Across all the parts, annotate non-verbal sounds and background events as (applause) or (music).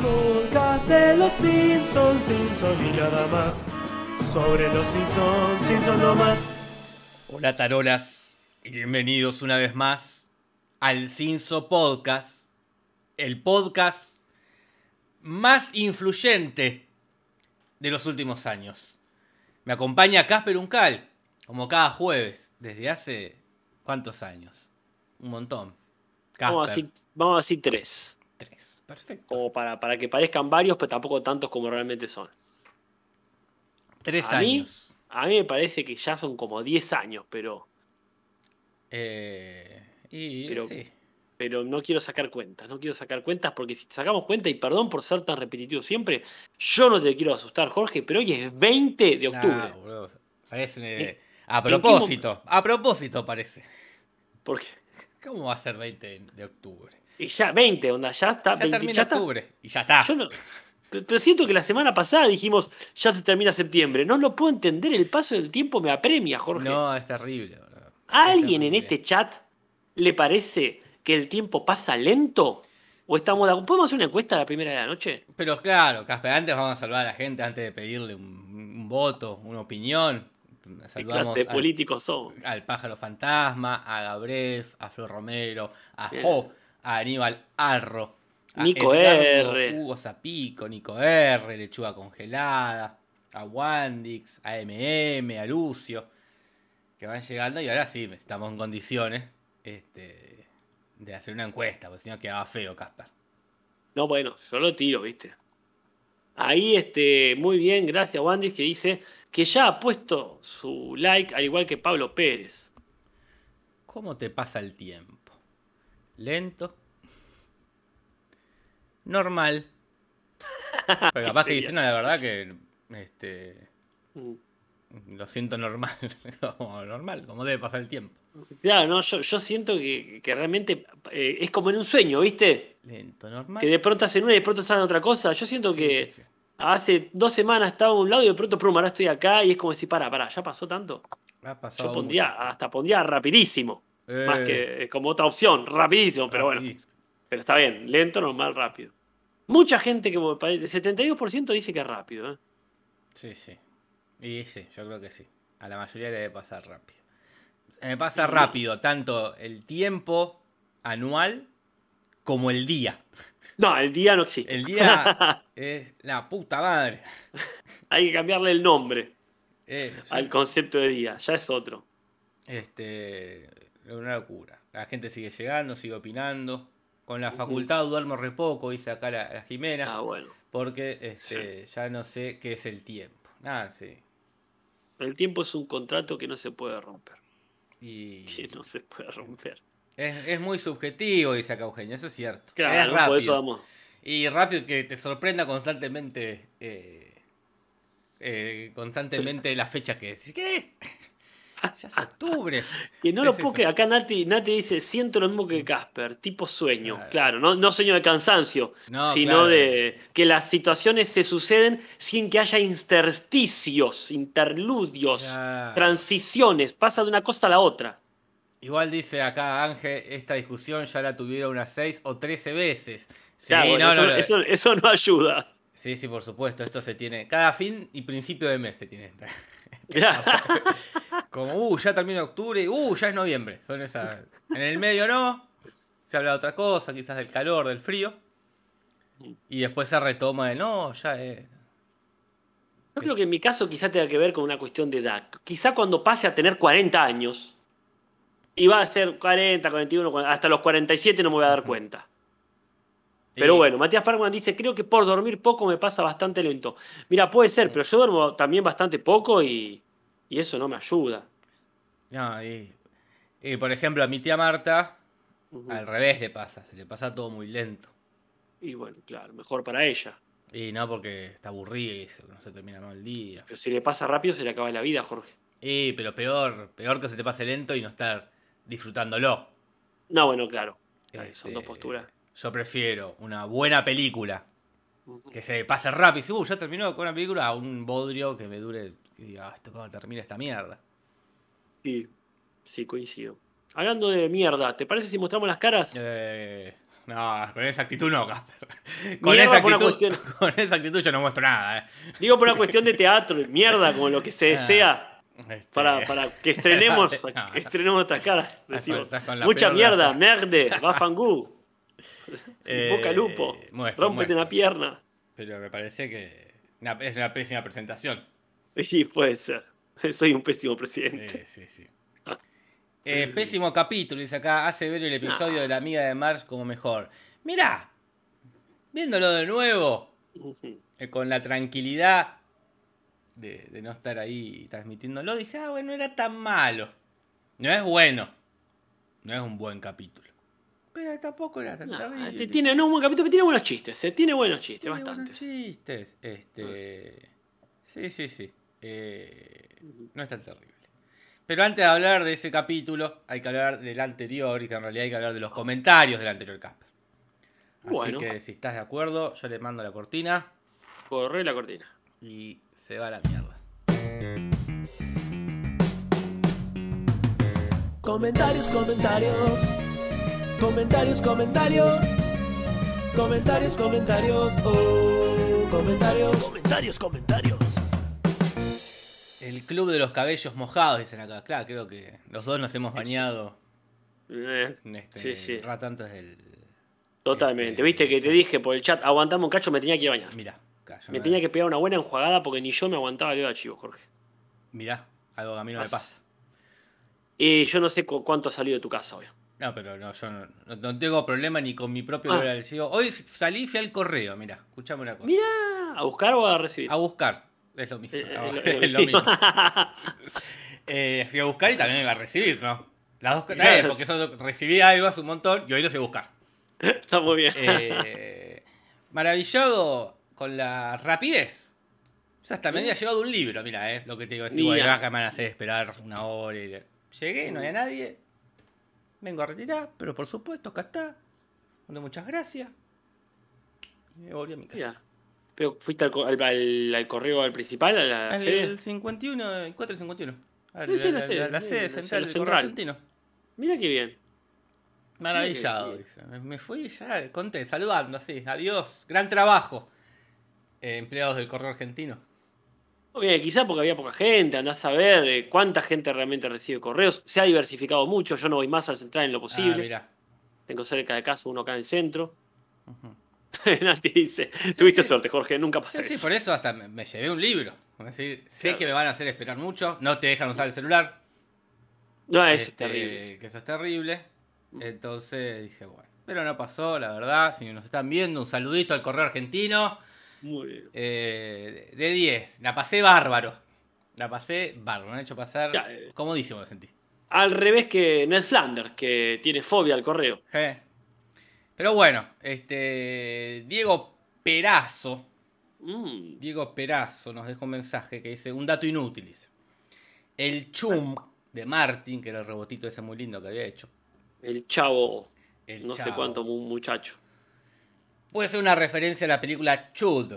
Podcast de los Simpsons, Simpsons y nada más. Sobre los Simpsons, Simpsons no más. Hola tarolas y bienvenidos una vez más al Cinso Podcast, el podcast más influyente de los últimos años. Me acompaña Casper Uncal, como cada jueves, desde hace ¿cuántos años? Un montón. Vamos a, decir, vamos a decir tres. tres. Perfecto. Como para, para que parezcan varios, pero tampoco tantos como realmente son. Tres a mí- años. A mí me parece que ya son como 10 años, pero, Eh, y Pero- sí. pero no quiero sacar cuentas. No quiero sacar cuentas porque si sacamos cuenta, y perdón por ser tan repetitivo siempre, yo no te quiero asustar, Jorge, pero hoy es 20 de octubre. Nah, boludo. Parece. ¿En- eh, a qué propósito. A propósito parece. Porque, ¿Cómo va a ser 20 de octubre? y ya, 20, onda, ya está. Ya 20, termina ya está. octubre. Y ya está. Yo no- pero siento que la semana pasada dijimos, ya se termina septiembre. No lo puedo entender, el paso del tiempo me apremia, Jorge. No, es terrible. boludo. ¿A alguien en este chat le parece que el tiempo pasa lento? ¿O estamos de? ¿Podemos hacer una encuesta a la primera de la noche? Pero claro, Casper, antes vamos a saludar a la gente antes de pedirle un, un voto, una opinión. ¿Qué Saludamos clase de al, políticos somos? al pájaro fantasma, a Gabref, a Flor Romero, a Bien. Jo, a Aníbal Arro, a Nico Edgardo R. Hugo Zapico, Nico R, Lechuga Congelada, a Wandix, a MM, a Lucio, que van llegando y ahora sí estamos en condiciones este, de hacer una encuesta, porque si no quedaba feo, Casper. No, bueno, yo lo tiro, ¿viste? Ahí, este, muy bien, gracias Wandy, que dice que ya ha puesto su like, al igual que Pablo Pérez. ¿Cómo te pasa el tiempo? ¿Lento? ¿Normal? Pero capaz que dicen la verdad que este, Mm. lo siento normal, (laughs) como normal, como debe pasar el tiempo. Claro, no, yo, yo siento que, que realmente eh, es como en un sueño, ¿viste? Lento, normal. Que de pronto hacen una y de pronto salen otra cosa. Yo siento Sí, que sí, sí. Hace dos semanas estaba a un lado y de pronto, prum, ahora estoy acá y es como decir, para, para, ya pasó tanto. Ha pasado Yo pondría, mucho hasta pondría rapidísimo. tiempo. Más Eh, que eh, como otra opción, rapidísimo, pero bueno. Pero está bien, lento, normal, rápido. Mucha gente que el 72% dice que es rápido. ¿eh? Sí, sí. Y sí, yo creo que sí. A la mayoría le debe pasar rápido. Me pasa rápido tanto el tiempo anual como el día. No, el día no existe. El día (laughs) es la puta madre. Hay que cambiarle el nombre Eh, sí. al concepto de día, ya es otro. Este, una locura. La gente sigue llegando, sigue opinando. Con la facultad duermo re poco, dice acá la, la Jimena, Ah, bueno. porque este, ya no sé qué es el tiempo. Nada, sí. El tiempo es un contrato que no se puede romper. Y Que no se puede romper. Es, es muy subjetivo, dice acá Eugenia, eso es cierto. es Claro, rápido. por eso damos. Y rápido que te sorprenda constantemente. eh, eh, constantemente la fecha que decís. ¿Qué? (laughs) Ya es octubre. Que no lo Es puedo. Acá Nati, Nati dice, siento lo mismo que Casper, tipo sueño. Claro. Claro, no, no sueño de cansancio, No, sino claro. de que las situaciones se suceden sin que haya intersticios, interludios, Claro. transiciones, pasa de una cosa a la otra. Igual dice acá Ángel, esta discusión ya la tuvieron unas 6 o 13 veces. Sí, Claro, bueno, no, eso, no, no. eso- eso no ayuda. sí, sí, por supuesto. Esto se tiene. Cada fin y principio de mes se tiene. esta- (laughs) Como, uh, ya termina octubre uh, ya es noviembre. Son esas. En el medio no. Se habla de otra cosa, quizás del calor, del frío. Y después se retoma de no, ya es. Yo creo que en mi caso quizá tenga que ver con una cuestión de edad. Quizá cuando pase a tener 40 años, y va a ser 40, 41, 40, hasta los 47 no me voy a dar cuenta. Pero bueno, Matías Parkman dice, creo que por dormir poco me pasa bastante lento. Mira, puede ser, pero yo duermo también bastante poco y, y eso no me ayuda. No, y, y, por ejemplo, a mi tía Marta, al revés le pasa, se le pasa todo muy lento. Y bueno, claro, mejor para ella. Y no porque está aburrida y no se termina mal el día. Pero si le pasa rápido se le acaba la vida, Jorge. Y, pero peor, peor que se te pase lento y no estar disfrutándolo. No, bueno, claro. Ahí Son Este, dos posturas. Yo prefiero una buena película que se pase rápido. Y si, uh, ya terminó con una película, a un bodrio que me dure. Que diga, "Ah, esto cómo termina esta mierda. Sí. Sí, coincido. Hablando de mierda, ¿te parece si mostramos las caras? Eh, no, con esa actitud no, Casper. Con esa, actitud, cuestión- (laughs) con esa actitud yo no muestro nada. eh. Digo por una cuestión de teatro, mierda, como lo que se desea. Este, Para, para que estrenemos, (laughs) No, estrenemos estas caras. Decimos, mucha mierda, merde, bafangú, (laughs) eh, boca lupo, muestro, rómpete muestro. una pierna. Pero me parece que una- es una pésima presentación. Sí, puede ser. (laughs) Soy un pésimo presidente. Eh, sí, sí. Eh, pésimo capítulo, dice acá. Hace ver el episodio de la amiga de Marge como mejor. Mirá, viéndolo de nuevo, eh, con la tranquilidad de, de no estar ahí transmitiéndolo, dije, ah, bueno, no era tan malo. No es bueno. No es un buen capítulo. Pero tampoco era tan Nah, tiene, no, un buen capítulo, pero tiene buenos chistes, eh, tiene buenos chistes, Tiene buenos bastantes. chistes. Este. Sí, sí, sí. Eh, no es tan terrible. Pero antes de hablar de ese capítulo, hay que hablar del anterior y que en realidad hay que hablar de los comentarios del anterior Casper. Así Bueno. que si estás de acuerdo, yo le mando la cortina Corre la cortina. y se va a la mierda. Comentarios, comentarios. Comentarios, comentarios. Comentarios, comentarios. Oh, comentarios. Comentarios, comentarios. El club de los cabellos mojados, dicen acá. Claro, creo que los dos nos hemos bañado Eh, este sí, sí. rato antes del. Totalmente. Este, Viste que te dije por el chat, aguantame un cacho, me tenía que ir a bañar. Mirá, Me tenía que pegar una buena enjuagada porque ni yo me aguantaba el dedo de chivo, Jorge. Mirá, algo que a mí no me As- pasa. Y yo no sé cu- cuánto ha salido de tu casa hoy. No, pero no, yo no, no- no tengo problema ni con mi propio Ah. Hoy salí y fui al correo, mira, escuchame una cosa. Mirá, ¿a buscar o a recibir? A buscar, es lo mismo. Eh, eh, (laughs) no, es lo mismo. (laughs) Eh, fui a buscar y también iba a recibir, ¿no? Las dos cosas, Claro. porque eso recibí algo hace un montón y hoy lo fui a buscar. (laughs) Está muy bien. Eh, maravillado con la rapidez. O sea, hasta me había llevado un libro, mira, eh, lo que te digo. Mira. bueno, acá me van a hacer esperar una hora. y- Llegué, no había nadie. Vengo a retirar, pero por supuesto, acá está. Bueno, muchas gracias. Y me volví a mi casa. Mira. Pero fuiste al, al- al- al correo al principal, a la Al- sede. el 51, el 451. Al- Sí, sí, la la, sede, la- la sede central. Argentino. Mira qué bien. Maravillado, dice. Me, me fui ya, conté, saludando así. Adiós, gran trabajo. Eh, empleados del Correo Argentino. Bien, quizás porque había poca gente, andás a ver eh, cuánta gente realmente recibe correos. Se ha diversificado mucho, yo no voy más al central en lo Ah, posible. mirá. Tengo cerca de casa uno acá en el centro. Ujú. (laughs) Nati dice, tuviste sí. suerte, Jorge, nunca pasa Sí, por eso hasta me, me llevé un libro. Es decir, sé que me van a hacer esperar mucho, no te dejan usar el celular. No, eso es este, terrible. Que eso es terrible. Entonces dije, bueno. Pero no pasó, la verdad. Si nos están viendo, un saludito al correo argentino. Muy bien. eh, de 10. La pasé bárbaro. La pasé bárbaro. Me han hecho pasar Ya, eh. comodísimo, me sentí. Al revés que Ned Flanders, que tiene fobia al correo. Eh. Pero bueno, este. Diego Perazo. Mm, Diego Perazo nos dejó un mensaje que dice un dato inútil. Dice. El chum de Martin, que era el robotito ese muy lindo que había hecho. el chavo, El no sé cuánto, mu- muchacho. Puede ser una referencia a la película Chud.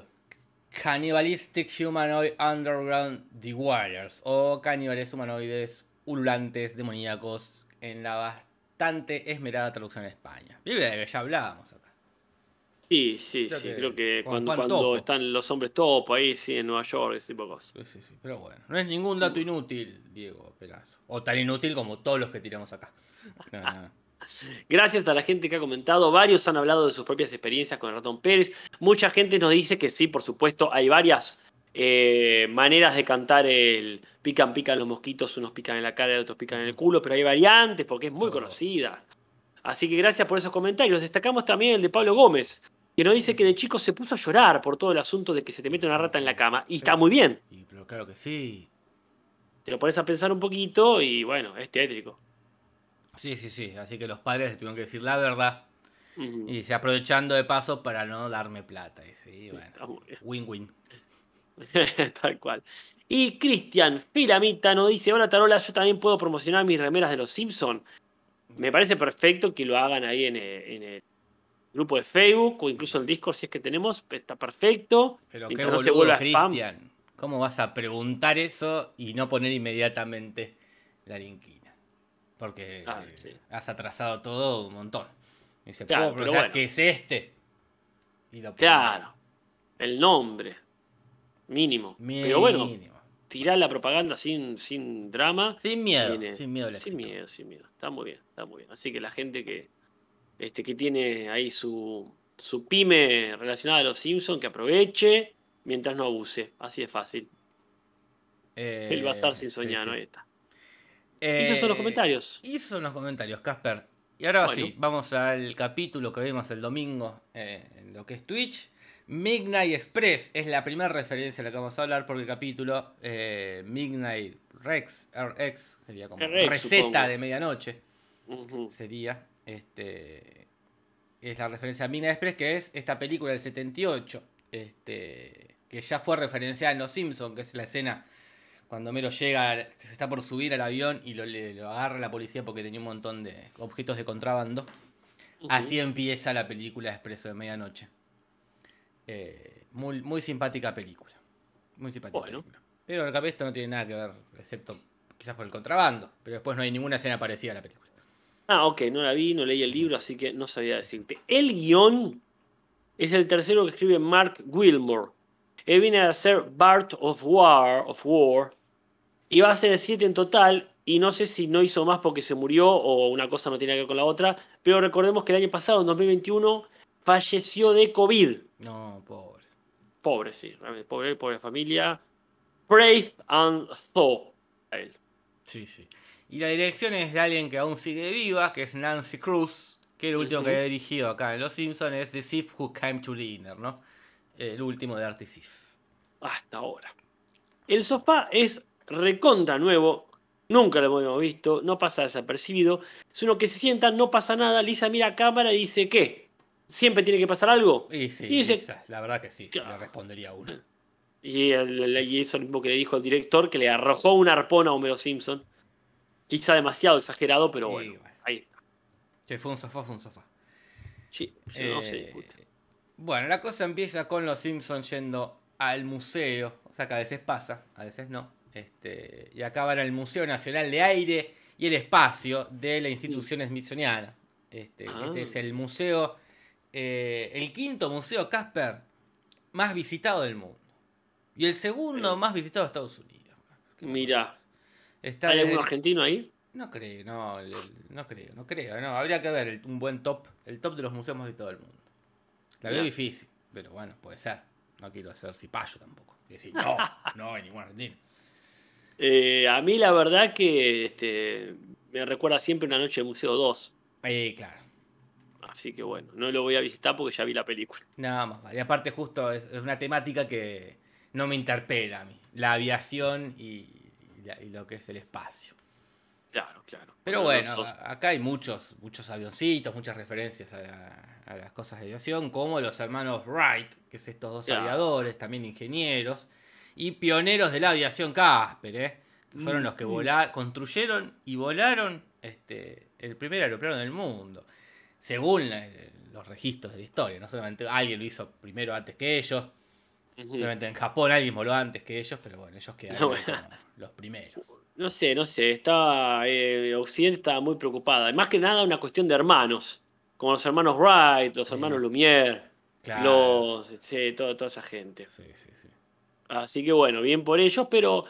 Cannibalistic Humanoid Underground Dwellers. O caníbales humanoides ululantes demoníacos en la bastante esmerada traducción en España. Película de que ya hablábamos acá. Sí, sí, Creo sí. que Creo que cuando, están los hombres topo ahí, sí, en Nueva York, ese tipo de cosas. Sí, sí, sí. Pero bueno, no es ningún dato inútil, Diego Perazo. O tan inútil como todos los que tiramos acá. No, no, no. Gracias a la gente que ha comentado, varios han hablado de sus propias experiencias con el ratón Pérez. Mucha gente nos dice que sí, por supuesto, hay varias eh, maneras de cantar el pican, pican los mosquitos, unos pican en la cara y otros pican en el culo, pero hay variantes porque es muy conocida. Así que gracias por esos comentarios. Destacamos también el de Pablo Gómez, que nos dice que de chico se puso a llorar por todo el asunto de que se te mete una rata en la cama. Y está muy bien. Y, pero claro que sí. Te lo pones a pensar un poquito y bueno, es tétrico. Sí, sí, sí. Así que los padres les tuvieron que decir la verdad. Y se aprovechando de paso para no darme plata. Y sí, bueno. Win-win. (laughs) Tal cual. Y Cristian Filamita nos dice: Hola Tarola, yo también puedo promocionar mis remeras de los Simpsons. Me parece perfecto que lo hagan ahí en el, en el grupo de Facebook o incluso en el Discord si es que tenemos. Está perfecto. Pero qué no boludo. Cristian. ¿Cómo vas a preguntar eso y no poner inmediatamente la linquina? Porque Ah, sí. has atrasado todo un montón. Y dice, Claro, ¿puedo bueno. que es este? Y lo Claro. El nombre. Mínimo. Pero bueno, tirar la propaganda sin, sin drama. Sin miedo, Tiene- sin miedo Sin éxito. miedo, sin miedo. Está muy bien, está muy bien. Así que la gente que, este, que tiene ahí su, su pyme relacionada a los Simpsons, que aproveche mientras no abuse. Así de fácil. Eh, El bazar sin sí, soñar, sí. ahí está. Eh, Esos son los comentarios. Y esos son los comentarios, Casper. Y ahora Bueno. sí, vamos al capítulo que vimos el domingo eh, en lo que es Twitch. Midnight Express es la primera referencia a la que vamos a hablar porque el capítulo eh, Midnight Rex, RX, sería como receta supongo. de medianoche, sería. Este, es la referencia a Midnight Express, que es esta película del 78, este, que ya fue referenciada en Los Simpsons, que es la escena cuando Mero llega, se está por subir al avión y lo, le- lo agarra la policía porque tenía un montón de objetos de contrabando. Así empieza la película Expreso de Medianoche. Eh, muy, muy simpática película. Muy simpática Bueno. película. Pero el capítulo no tiene nada que ver, excepto quizás por el contrabando. Pero después no hay ninguna escena parecida a la película. Ah, ok, no la vi, no leí el libro, así que no sabía decirte. El guion es el tercero que escribe Mark Wilmore. Él viene a ser Bart of War, of War, y va a ser el 7 en total, y no sé si no hizo más porque se murió o una cosa no tiene que ver con la otra, pero recordemos que el año pasado, en 2021, falleció de COVID. No, pobre. Pobre, sí, realmente, pobre, pobre familia. Brave and Thaw. a él. Sí, sí. Y la dirección es de alguien que aún sigue viva, que es Nancy Cruz, que el último que había dirigido acá en Los Simpsons es The Thief Who Came to Dinner, ¿no? El último de Art y Sif. hasta ahora. El sofá es recontra nuevo, nunca lo hemos visto, no pasa desapercibido. Es uno que se sienta, no pasa nada, Lisa mira a cámara y dice, ¿qué? ¿Siempre tiene que pasar algo? Y sí, Y dice- Lisa, la verdad que sí, le respondería uno. Y, el- y eso es lo mismo que le dijo el director, que le arrojó un arpón a Homero Simpson. Quizá demasiado exagerado, pero bueno, bueno. ahí está. Que fue un sofá, fue un sofá. Sí, no se Eh, discute. Bueno, la cosa empieza con los Simpsons yendo al museo. O sea que a veces pasa, a veces no. Este, y acá van al Museo Nacional de Aire y el Espacio de la institución smithsoniana. Este, Ah. este es el museo, eh, el quinto museo Casper más visitado del mundo. Y el segundo más visitado de Estados Unidos. Mira, Está ¿hay desde- algún argentino ahí? No creo, no, el- el- no creo, no creo, no. Habría que ver el- un buen top, el top de los museos más visitados del mundo. La veo difícil, pero bueno, puede ser. No quiero ser cipayo tampoco. Decir, (laughs) no, no hay ningún argentino. Eh, a mí la verdad que este, me recuerda siempre una noche de Museo 2. Eh, claro, Así que bueno, no lo voy a visitar porque ya vi la película. nada más. Y aparte justo es, es una temática que no me interpela a mí. La aviación y, y la- y lo que es el espacio. Claro, claro. Pero No bueno, sos- acá hay muchos, muchos avioncitos, muchas referencias a, la- a las cosas de aviación, como los hermanos Wright, que es estos dos Claro. aviadores, también ingenieros, y pioneros de la aviación Casper, ¿eh? que fueron los que Mm. vola- construyeron y volaron este, el primer aeroplano del mundo, según la- los registros de la historia. No solamente alguien lo hizo primero antes que ellos, solamente en Japón alguien voló antes que ellos, pero bueno, ellos quedaron Bueno. como los primeros. No sé, no sé. Estaba, eh, Occidente estaba muy preocupada. Más que nada una cuestión de hermanos. Como los hermanos Wright, los Sí. hermanos Lumière, Claro. los, sí, toda, toda esa gente. Sí, sí, sí. Así que bueno, bien por ellos, pero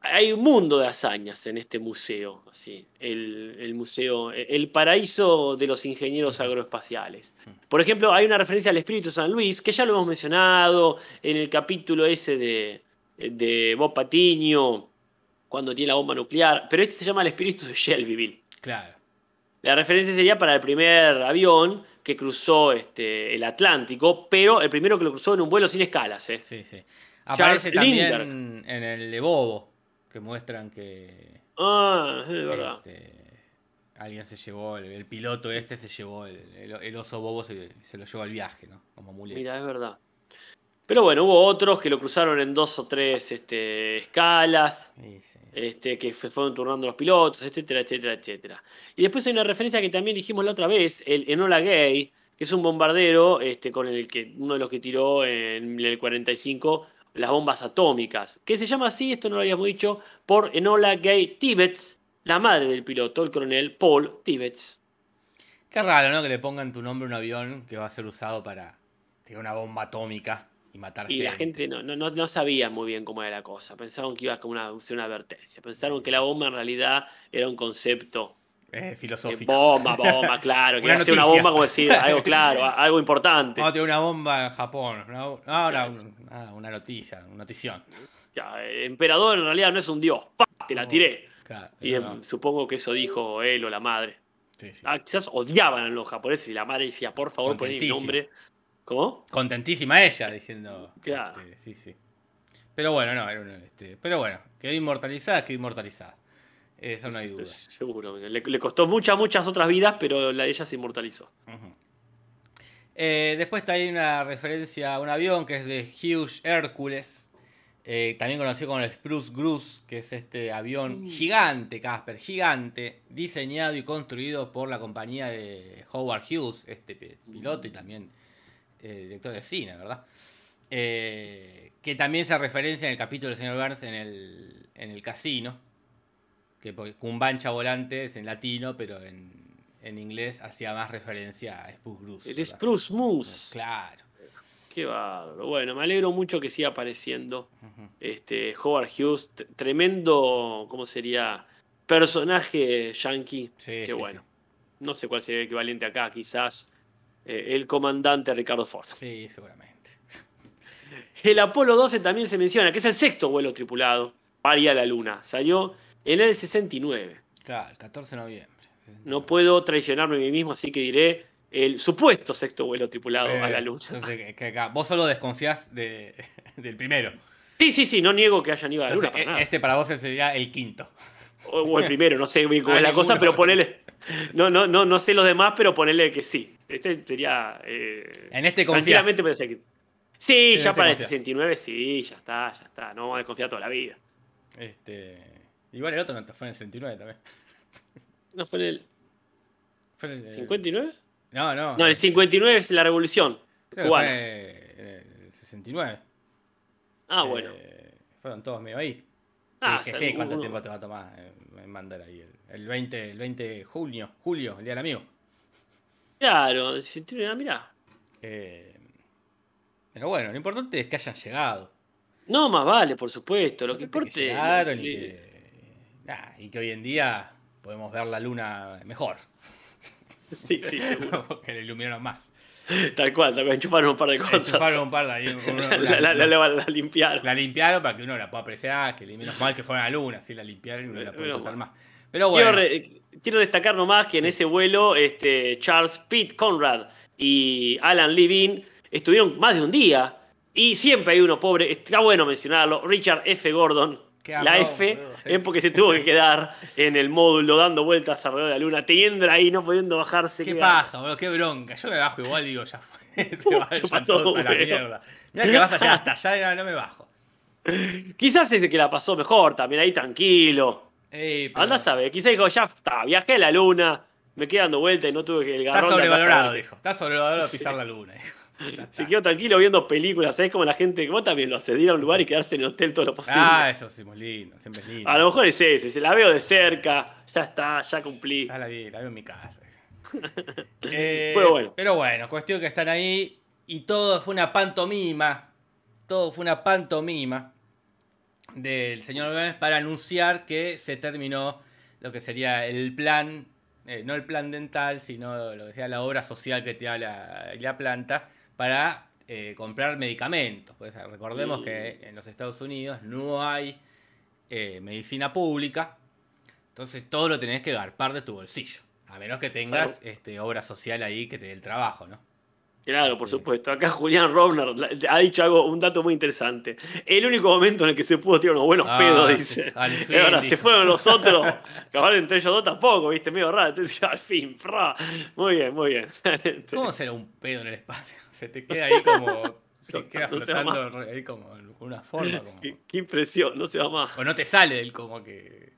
hay un mundo de hazañas en este museo, así, el, el museo, el paraíso de los ingenieros agroespaciales. Por ejemplo, hay una referencia al Espíritu San Luis, que ya lo hemos mencionado en el capítulo ese de, de Bob Patiño, cuando tiene la bomba nuclear, pero este se llama el Espíritu de Shelbyville. Claro. La referencia sería para el primer avión que cruzó este, el Atlántico, pero el primero que lo cruzó en un vuelo sin escalas. ¿eh? Sí, sí. Aparece también Lindbergh. en el de Bobo, que muestran que Ah, es verdad. este, alguien se llevó, el, el piloto este se llevó el, el- el oso Bobo, se, se lo llevó al viaje, ¿no? Como muleto. Mira, es verdad. Pero bueno, hubo otros que lo cruzaron en dos o tres este, escalas, Sí, sí. este, que se fueron turnando los pilotos, etcétera, etcétera, etcétera. Y después hay una referencia que también dijimos la otra vez, el Enola Gay, que es un bombardero este, con el que uno de los que tiró en el 45 las bombas atómicas, que se llama así, esto no lo habíamos dicho, por Enola Gay Tibbets, la madre del piloto, el coronel Paul Tibbets. Qué raro, ¿no? Que le pongan tu nombre a un avión que va a ser usado para tirar una bomba atómica y matar Y la gente no, no, no sabía muy bien cómo era la cosa. Pensaron que iba a una, ser una advertencia. Pensaron que la bomba en realidad era un concepto Eh, bomba, bomba, (laughs) claro. A ser una bomba como decir (laughs) algo claro, algo importante. Vamos a tener una bomba en Japón. Una, ah, una, una noticia, una notición. Ya, el emperador en realidad no es un dios. Te la tiré. Claro, Y no, em, no. supongo que eso dijo él o la madre. Sí, sí. Ah, quizás odiaban a los japoneses y la madre decía, por favor, poné mi nombre. ¿Cómo? Contentísima ella diciendo. Claro. este, sí, sí. Pero bueno, no, era un, este, pero bueno, quedó inmortalizada, quedó inmortalizada. Eso no hay duda. Seguro. Le, le costó muchas, muchas otras vidas, pero la de ella se inmortalizó. Ujú. Eh, después está ahí una referencia a un avión que es de Hughes Hercules, eh, también conocido como el Spruce Goose, que es este avión Mm. gigante, Casper, gigante, diseñado y construido por la compañía de Howard Hughes, este pi- piloto y también eh, director de cine, ¿verdad? Eh, que también se referencia en el capítulo del señor Burns en el, en el casino, que porque Cumbancha Volante es en latino, pero en, en inglés hacía más referencia a Spruce Goose. El ¿verdad? Spruce Moose. Claro. Qué bárbaro. Bueno, me alegro mucho que siga apareciendo este Howard Hughes. Tremendo, ¿cómo sería? Personaje yankee. Sí, Qué sí, bueno. No sé cuál sería el equivalente acá, quizás eh, el comandante Ricardo Ford. Sí, sí, seguramente. (laughs) El Apolo 12 también se menciona, que es el sexto vuelo tripulado para ir a la Luna. Salió en el 69. Claro, el 14 de noviembre. No puedo traicionarme a mí mismo, así que diré el supuesto sexto vuelo tripulado a la Eh, Luna. Entonces, que- acá- vos solo desconfías de, (laughs) del primero. Sí, sí, sí, no niego que hayan ido a la Luna Entonces, para e- nada. este para vos sería el quinto. O, o el primero, no sé cómo es la (laughs) cosa, pero ponele. No, no, no, no sé los demás, pero ponele que sí. Este sería. eh, En este confías. tranquilamente. Sí, En ya este para el confías. 69, sí, ya está, ya está. No vamos a desconfiar toda la vida. Este, igual el otro no te fue en el 69 también. ¿No fue en el Fue en el- 59? No, no. No, el 59 es la revolución creo que fue en el 69. Ah, bueno. Eh, fueron todos medio ahí. Ah, que o sea, sí, ¿cuánto uno- tiempo te va a tomar en, en mandar ahí? El, el 20, el 20 de junio, julio, el día del amigo. Claro, el 69, ah, mirá. Eh, pero bueno, lo importante es que hayan llegado. No, más vale, por supuesto. Lo que importa que llegaron y eh, que, nah, y que hoy en día podemos ver la luna mejor. Sí, sí, seguro. (laughs) Porque la iluminaron más. Tal cual, tal cual. Enchufaron un par de cosas. Enchufaron un par de ahí. (laughs) La, la- la- limpiaron. la limpiaron para que uno la pueda apreciar, que menos mal que fuera la luna, así la limpiaron y uno la puede mal. más. Pero Quiero, bueno, re- quiero destacar nomás que en ese vuelo este, Charles Pitt Conrad y Alan Levine estuvieron más de un día. Y siempre hay uno pobre, está bueno mencionarlo, Richard F. Gordon. La F sí. es porque se tuvo que quedar (laughs) en el módulo dando vueltas alrededor de la luna, teniéndola ahí, no pudiendo bajarse. qué paja, boludo, qué bronca. Yo me bajo igual, digo, ya fue. (laughs) Se (laughs) vayan todos todo, a la mierda. Mira que vas allá hasta allá no me bajo. Quizás es el que la pasó mejor también, ahí tranquilo. Ey, pero- Anda a saber, quizás dijo, ya está, viajé a la luna, me quedé dando vueltas y no tuve que el Está garrón de sobrevalorado, dijo. Está sobrevalorado Sí. pisar la luna, dijo. (laughs) Se quedó tranquilo viendo películas, ¿sabes? Como la gente, vos también lo haces, ir a un lugar y quedarse en el hotel todo lo posible. Ah, eso sí, muy lindo, siempre es lindo. a lo mejor es ese, se la veo de cerca, ya está, ya cumplí. Ya la vi, la veo en mi casa. (laughs) Eh, Pero bueno. Pero bueno, cuestión que están ahí y todo fue una pantomima. Todo fue una pantomima del señor Burns para anunciar que se terminó lo que sería el plan, eh, no el plan dental, sino lo que sea la obra social que te da la, la planta para eh, comprar medicamentos. Pues, recordemos que en los Estados Unidos no hay eh, medicina pública, entonces todo lo tenés que garpar de tu bolsillo. A menos que tengas este, obra social ahí que te dé el trabajo, ¿no? Claro, por supuesto. Acá Julián Rovner la- ha dicho algo, un dato muy interesante. El único momento en el que se pudo tirar unos buenos Ah, pedos, dice. fin, ahora dijo. se fueron los otros. (laughs) Cabal entre ellos dos tampoco, viste, medio raro. Entonces, al fin, fra. Muy bien, muy bien. (laughs) ¿Cómo será un pedo en el espacio? (laughs) Se te queda ahí como. Se queda No flotando ahí como con una forma. Como, qué, qué impresión, no se va más. o no te sale del como que.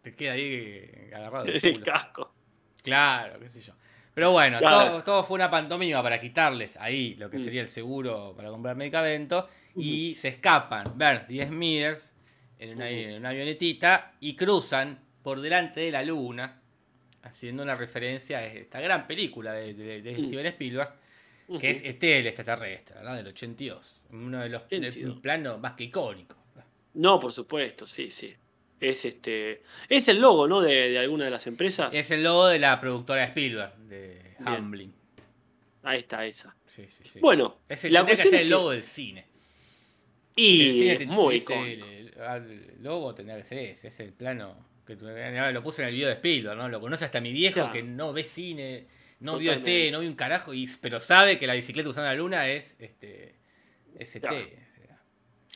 Te queda ahí agarrado. El culo. casco. Claro, qué sé yo. Pero bueno, todo, todo fue una pantomima para quitarles ahí lo que Mm. sería el seguro para comprar medicamentos. Y se escapan Burns y Smithers en una, en una avionetita y cruzan por delante de la luna, haciendo una referencia a esta gran película de, de- de Mm. Steven Spielberg, que es ET, el extraterrestre, ¿verdad? Del 82. Uno de los de 82. un plano más que icónico. No, por supuesto, sí, sí. Es este. Es el logo, ¿no? De, de alguna de las empresas. Es el logo de la productora de Spielberg, de. Hamblin. Ahí está esa. Sí, sí, sí. Bueno, Ese la tendría que ser es el que- logo del cine. Y el cine es muy ese- el, el logo tendría que ser ese, es el plano que tu- lo puse en el video de Spielberg, ¿no? Lo conoce hasta mi viejo Claro. que no ve cine, no vio. ET, no vio un carajo, y, pero sabe que la bicicleta usando la luna es este es ET. Claro.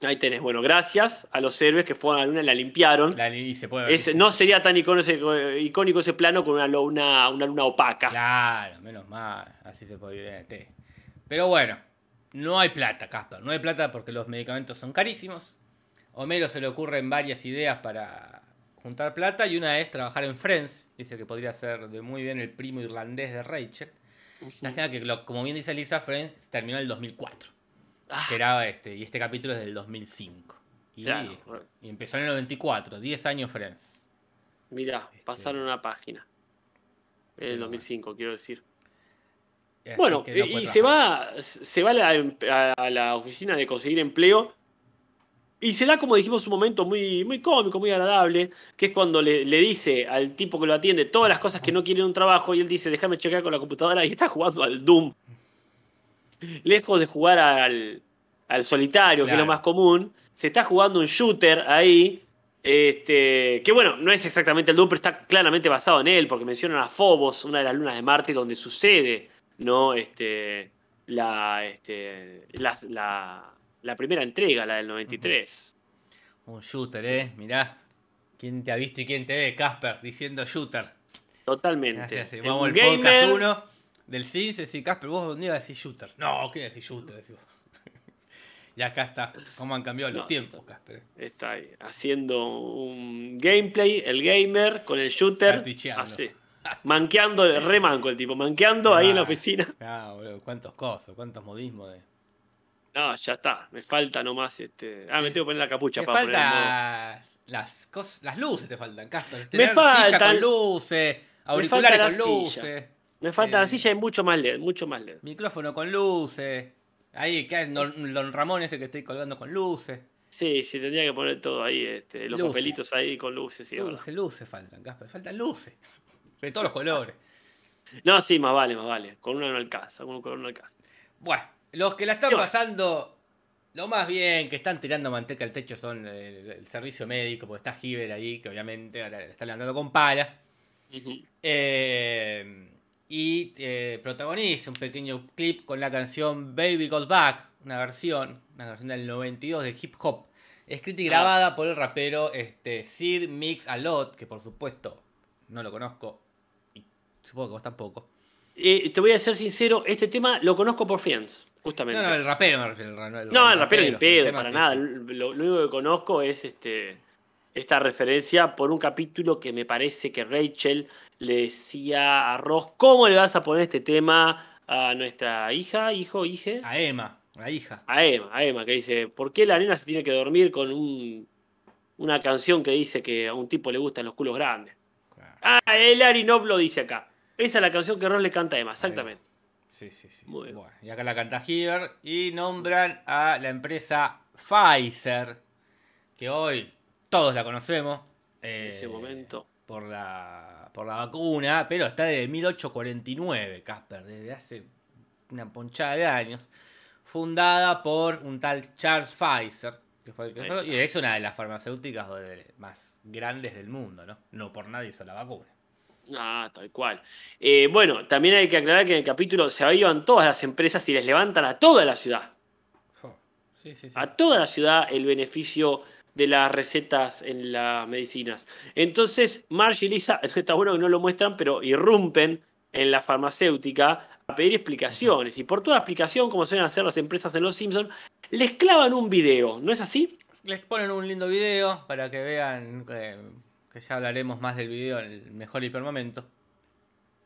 Ahí tenés. Bueno, gracias a los héroes que fueron a la luna y la limpiaron. la- y se puede ver. Ese- no sería tan icónico ese, icónico ese plano con una, luna- una luna opaca. Claro, menos mal, así se puede vivir en. Pero bueno, no hay plata, Casper, no hay plata porque los medicamentos son carísimos. Homero se le ocurren varias ideas para juntar plata y una es trabajar en Friends. Dice que podría ser de muy bien el primo irlandés de Rachel. Que, como bien dice Lisa, Friends terminó en el 2004. Ah, Que era este, y este capítulo es del 2005. Y, Claro. y empezó en el 94, 10 años Friends. mirá, Este- pasaron una página. En el Pero 2005, quiero decir. Así Bueno, no y se va, se va a la, a la oficina de conseguir empleo y se da, como dijimos, un momento muy, muy cómico, muy agradable, que es cuando le, le dice al tipo que lo atiende todas las cosas que no quiere en un trabajo y él dice, déjame chequear con la computadora y está jugando al Doom. Lejos de jugar al, al solitario, que es lo más común, se está jugando un shooter ahí. Este, que bueno, no es exactamente el Doom, pero está claramente basado en él, porque mencionan a Phobos, una de las lunas de Marte, donde sucede ¿no? Este, la, este, la, la, la primera entrega, la del 93. Un shooter, ¿eh? Mirá. ¿Quién te ha visto y quién te ve? Casper, diciendo shooter. Totalmente. El Vamos al podcast 1 del CINS. Decís, Casper, vos un día decís shooter. No, ¿qué decís shooter? Decís (laughs) y acá está. ¿Cómo han cambiado los No, tiempos, Casper? Está ahí, haciendo un gameplay, el gamer con el shooter. Así. Manqueando, re manco el tipo, manqueando ahí en la oficina. Ah, boludo, cuántos cosas, cuántos modismos de. No, ya está. Me falta nomás este. Ah, me tengo que poner la capucha Te para falta las cosas, las luces te faltan, Casper. Me silla faltan- con luces, falta auriculares la con silla. Me falta la Eh, silla y mucho más LED, mucho más LED. micrófono con luces. Ahí queda Don, Don Ramón ese que estoy colgando con luces. Sí, sí, tendría que poner todo ahí, este, los Luces. papelitos ahí con luces y Luces, luces faltan, Casper. Faltan luces. (laughs) De todos los colores. No, sí, más vale, más vale. Con una no alcanza, con un color no alcanza. Bueno, los que la están pasando lo más bien, que están tirando manteca al techo, son el, el servicio médico, porque está Giver ahí, que obviamente ahora le está levantando con pala. Eh, y eh, protagoniza un pequeño clip con la canción Baby Got Back, una versión, una versión del 92 de hip hop, escrita y Ah. grabada por el rapero este, Sir Mix a Lot, que por supuesto no lo conozco y supongo que vos tampoco. Eh, te voy a ser sincero, este tema lo conozco por Friends, justamente. No, no, el rapero me refiero. El, el- No, el el rapero ni el pedo, para sí, nada. sí. Lo, lo único que conozco es este, esta referencia por un capítulo que me parece que Rachel le decía a Ross, ¿cómo le vas a poner este tema a nuestra hija, hijo, hije? A Emma, la hija. A Emma, a Emma, que dice, ¿por qué la nena se tiene que dormir con un, una canción que dice que a un tipo le gustan los culos grandes? Ah, el Ari Nob lo dice acá. Esa es la canción que Ross le canta a Emma, exactamente. Sí, sí, sí. Muy bien. Bueno, y acá la canta Giver y nombran a la empresa Pfizer, que hoy todos la conocemos. En eh, ese momento. Por la, por la vacuna, pero está desde 1849, Casper, desde hace una ponchada de años. Fundada por un tal Charles Pfizer, que fue el que Ahí y es una de las farmacéuticas más grandes del mundo, ¿no? No por nadie hizo la vacuna. Ah, tal cual. Eh, bueno, también hay que aclarar que en el capítulo se avivan todas las empresas y les levantan a toda la ciudad. Jo, Sí, sí, sí. A toda la ciudad el beneficio de las recetas en las medicinas. Entonces, Marge y Lisa, (laughs) está bueno que no lo muestran, pero irrumpen en la farmacéutica a pedir explicaciones. Y por toda explicación, como suelen hacer las empresas en Los Simpsons, les clavan un video, ¿no es así? Les ponen un lindo video para que vean eh, que ya hablaremos más del video en el mejor hipermomento.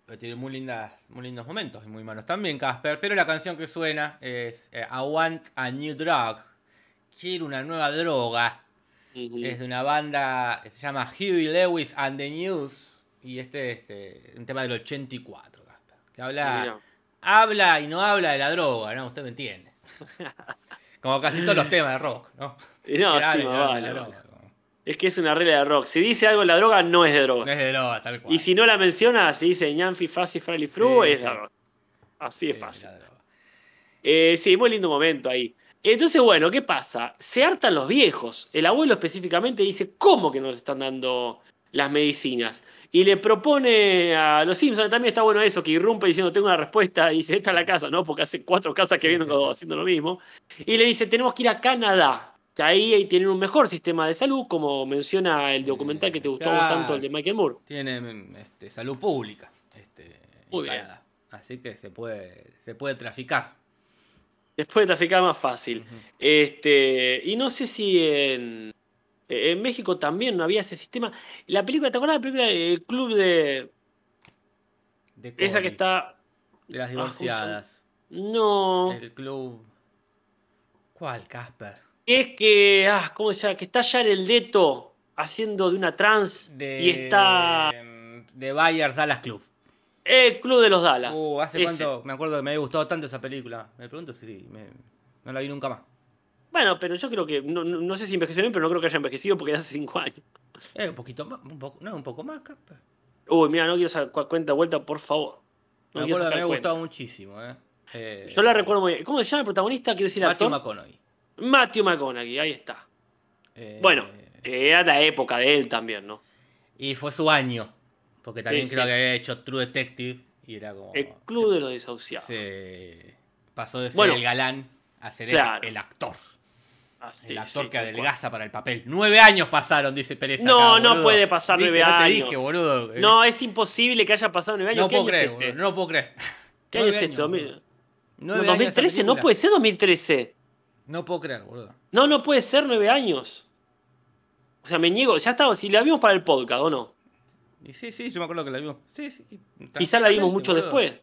Pero tiene muy lindas, muy lindos momentos y muy malos también, Casper. Pero la canción que suena es eh, I Want a New Drug. Quiero una nueva droga. Es de una banda que se llama Huey Lewis and the News. Y este es este, un tema del 84, Casper. Que habla, habla y no habla de la droga, ¿no? Usted me entiende. (laughs) Como casi todos los temas de rock, ¿no? Y no, Que sí, habla no. Es que es una regla de rock. Si dice algo de la droga, no es de droga. No es de droga, tal cual. Y si no la menciona, si dice ñanfi, fasi, frali, fru, Sí, es sí. de droga. Así es fácil. Eh, sí, muy lindo momento ahí. Entonces, bueno, ¿qué pasa? Se hartan los viejos. El abuelo específicamente dice, ¿cómo que nos están dando las medicinas? Y le propone a los Simpsons, también está bueno eso, que irrumpe diciendo, tengo una respuesta, y dice, esta es la casa, ¿no? Porque hace cuatro casas que vienen haciendo lo mismo. Y le dice, tenemos que ir a Canadá, que ahí tienen un mejor sistema de salud, como menciona el documental que te gustó Claro. tanto, el de Michael Moore. Tienen este, salud pública. Este, Muy en bien. Canadá. Así que se puede, se puede traficar. Después de traficar más fácil. Este, y no sé si en, en México también no había ese sistema. La película, ¿te acuerdas de la película El Club de. De Esa que está. De las Ah, divorciadas. No. El club. ¿Cuál, Casper? Es que. Ah, ¿cómo se llama? Que está ya el Leto haciendo de una trans. De, Y está. De Bayard Dallas Club. El Club de los Dallas. Uh, hace Ese. cuánto. Me acuerdo que me había gustado tanto esa película. Me pregunto si me- no la vi nunca más. Bueno, pero yo creo que. No, no- no sé si envejeció bien, pero no creo que haya envejecido porque hace cinco años. Eh, un poquito más. Un poco, no, un poco más, Casper. Uy, mira, no quiero sacar cuenta de vuelta, por favor. No me acuerdo que cuenta. gustado muchísimo, eh. Eh, Yo la recuerdo muy bien. ¿Cómo se llama el protagonista? Quiero decir Matthew actor. McConaughey. Matthew McConaughey, ahí está. Eh, Bueno, era la época de él también, ¿no? Y fue su año. Porque también Sí, creo sí. que había hecho True Detective. Y era como. El Club de los Desahuciados. se pasó de ser Bueno. el galán a ser el- Claro. el, actor. Ah, sí, El actor sí, que adelgaza para el papel. Nueve años pasaron, dice Pérez. No, acá, no puede pasar nueve No te años. dije, boludo. No, es imposible que haya pasado nueve años. no ¿Qué puedo año creer, es este? boludo, no puedo creer. ¿Qué año es esto? años. No, Nueve años esa 2013, no puede ser 2013. No puedo creer, boludo. No, no puede ser nueve años. O sea, me niego, ya estaba, si la vimos para el podcast, ¿o no? Y sí, sí, yo me acuerdo que la vimos. Sí, sí. Quizá la vimos mucho boludo. después.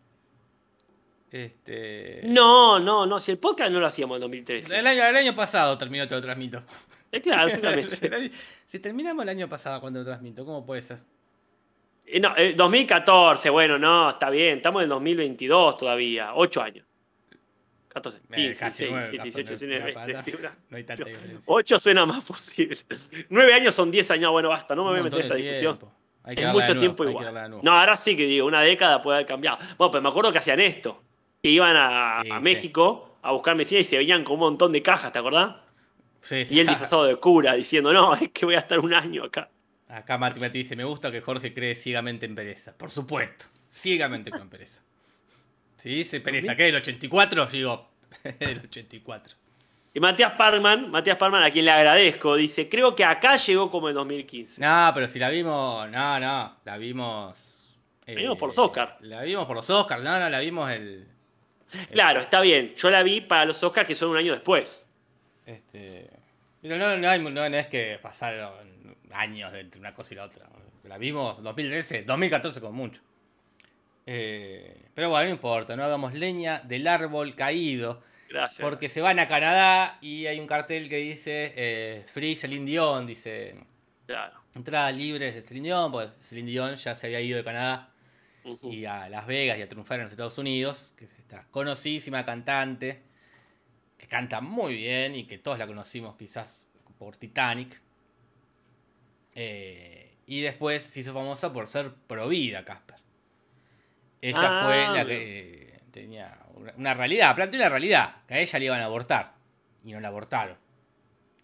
Este. No, no, no, si el podcast no lo hacíamos en 2013. El año, el año pasado terminó, te lo transmito. Es claro, exactamente. (laughs) Si terminamos el año pasado cuando lo transmito, ¿cómo puede ser? Eh, No, eh, 2014, bueno, no, está bien, estamos en el 2022 todavía, 8 años. 14, Eh, 15, casi 16, nueve, 17, capaz, 18, no, 19, no, 20, No hay tanta diferencia. 8 suena más posible. (laughs) 9 años son 10 años, bueno, basta, no me voy a meter en esta discusión. tiempo. Hay que Es mucho nuevo, tiempo igual. No, ahora sí que digo, una década puede haber cambiado. Bueno, pero me acuerdo que hacían esto. Que iban a, Sí, a sí. México a buscar medicina y se veían con un montón de cajas, ¿te acordás? Sí, sí. Y él disfrazado de cura diciendo, no, es que voy a estar un año acá. Acá Mati Mati dice, me gusta que Jorge cree ciegamente en pereza. Por supuesto, ciegamente con pereza. Si dice pereza, ¿qué? ¿Del 84? Yo digo, (laughs) del 84. Y Matías Parman, Matías Parman, a quien le agradezco, dice, creo que acá llegó como en 2015. No, pero si la vimos, no, no, la vimos... eh, La vimos por los Oscar. La vimos por los Oscars, no, no, la vimos el... Claro, está bien. Yo la vi para los Oscars que son un año después. Este, pero no, no, hay- no, no es que pasaron años entre una cosa y la otra. La vimos 2013, 2014 con mucho. Eh, pero bueno, no importa, no hagamos leña del árbol caído. Gracias. Porque se van a Canadá y hay un cartel que dice eh, Free Celine Dion, dice Claro. entrada libre de Celine Dion, pues Celine Dion ya se había ido de Canadá y a Las Vegas y a triunfar en los Estados Unidos, que es esta conocidísima cantante, que canta muy bien y que todos la conocimos quizás por Titanic. Eh, y después se hizo famosa por ser provida, Casper. Ella Ah, fue la bien. que eh, tenía una, realidad, planteó una realidad, que a ella le iban a abortar y no la abortaron.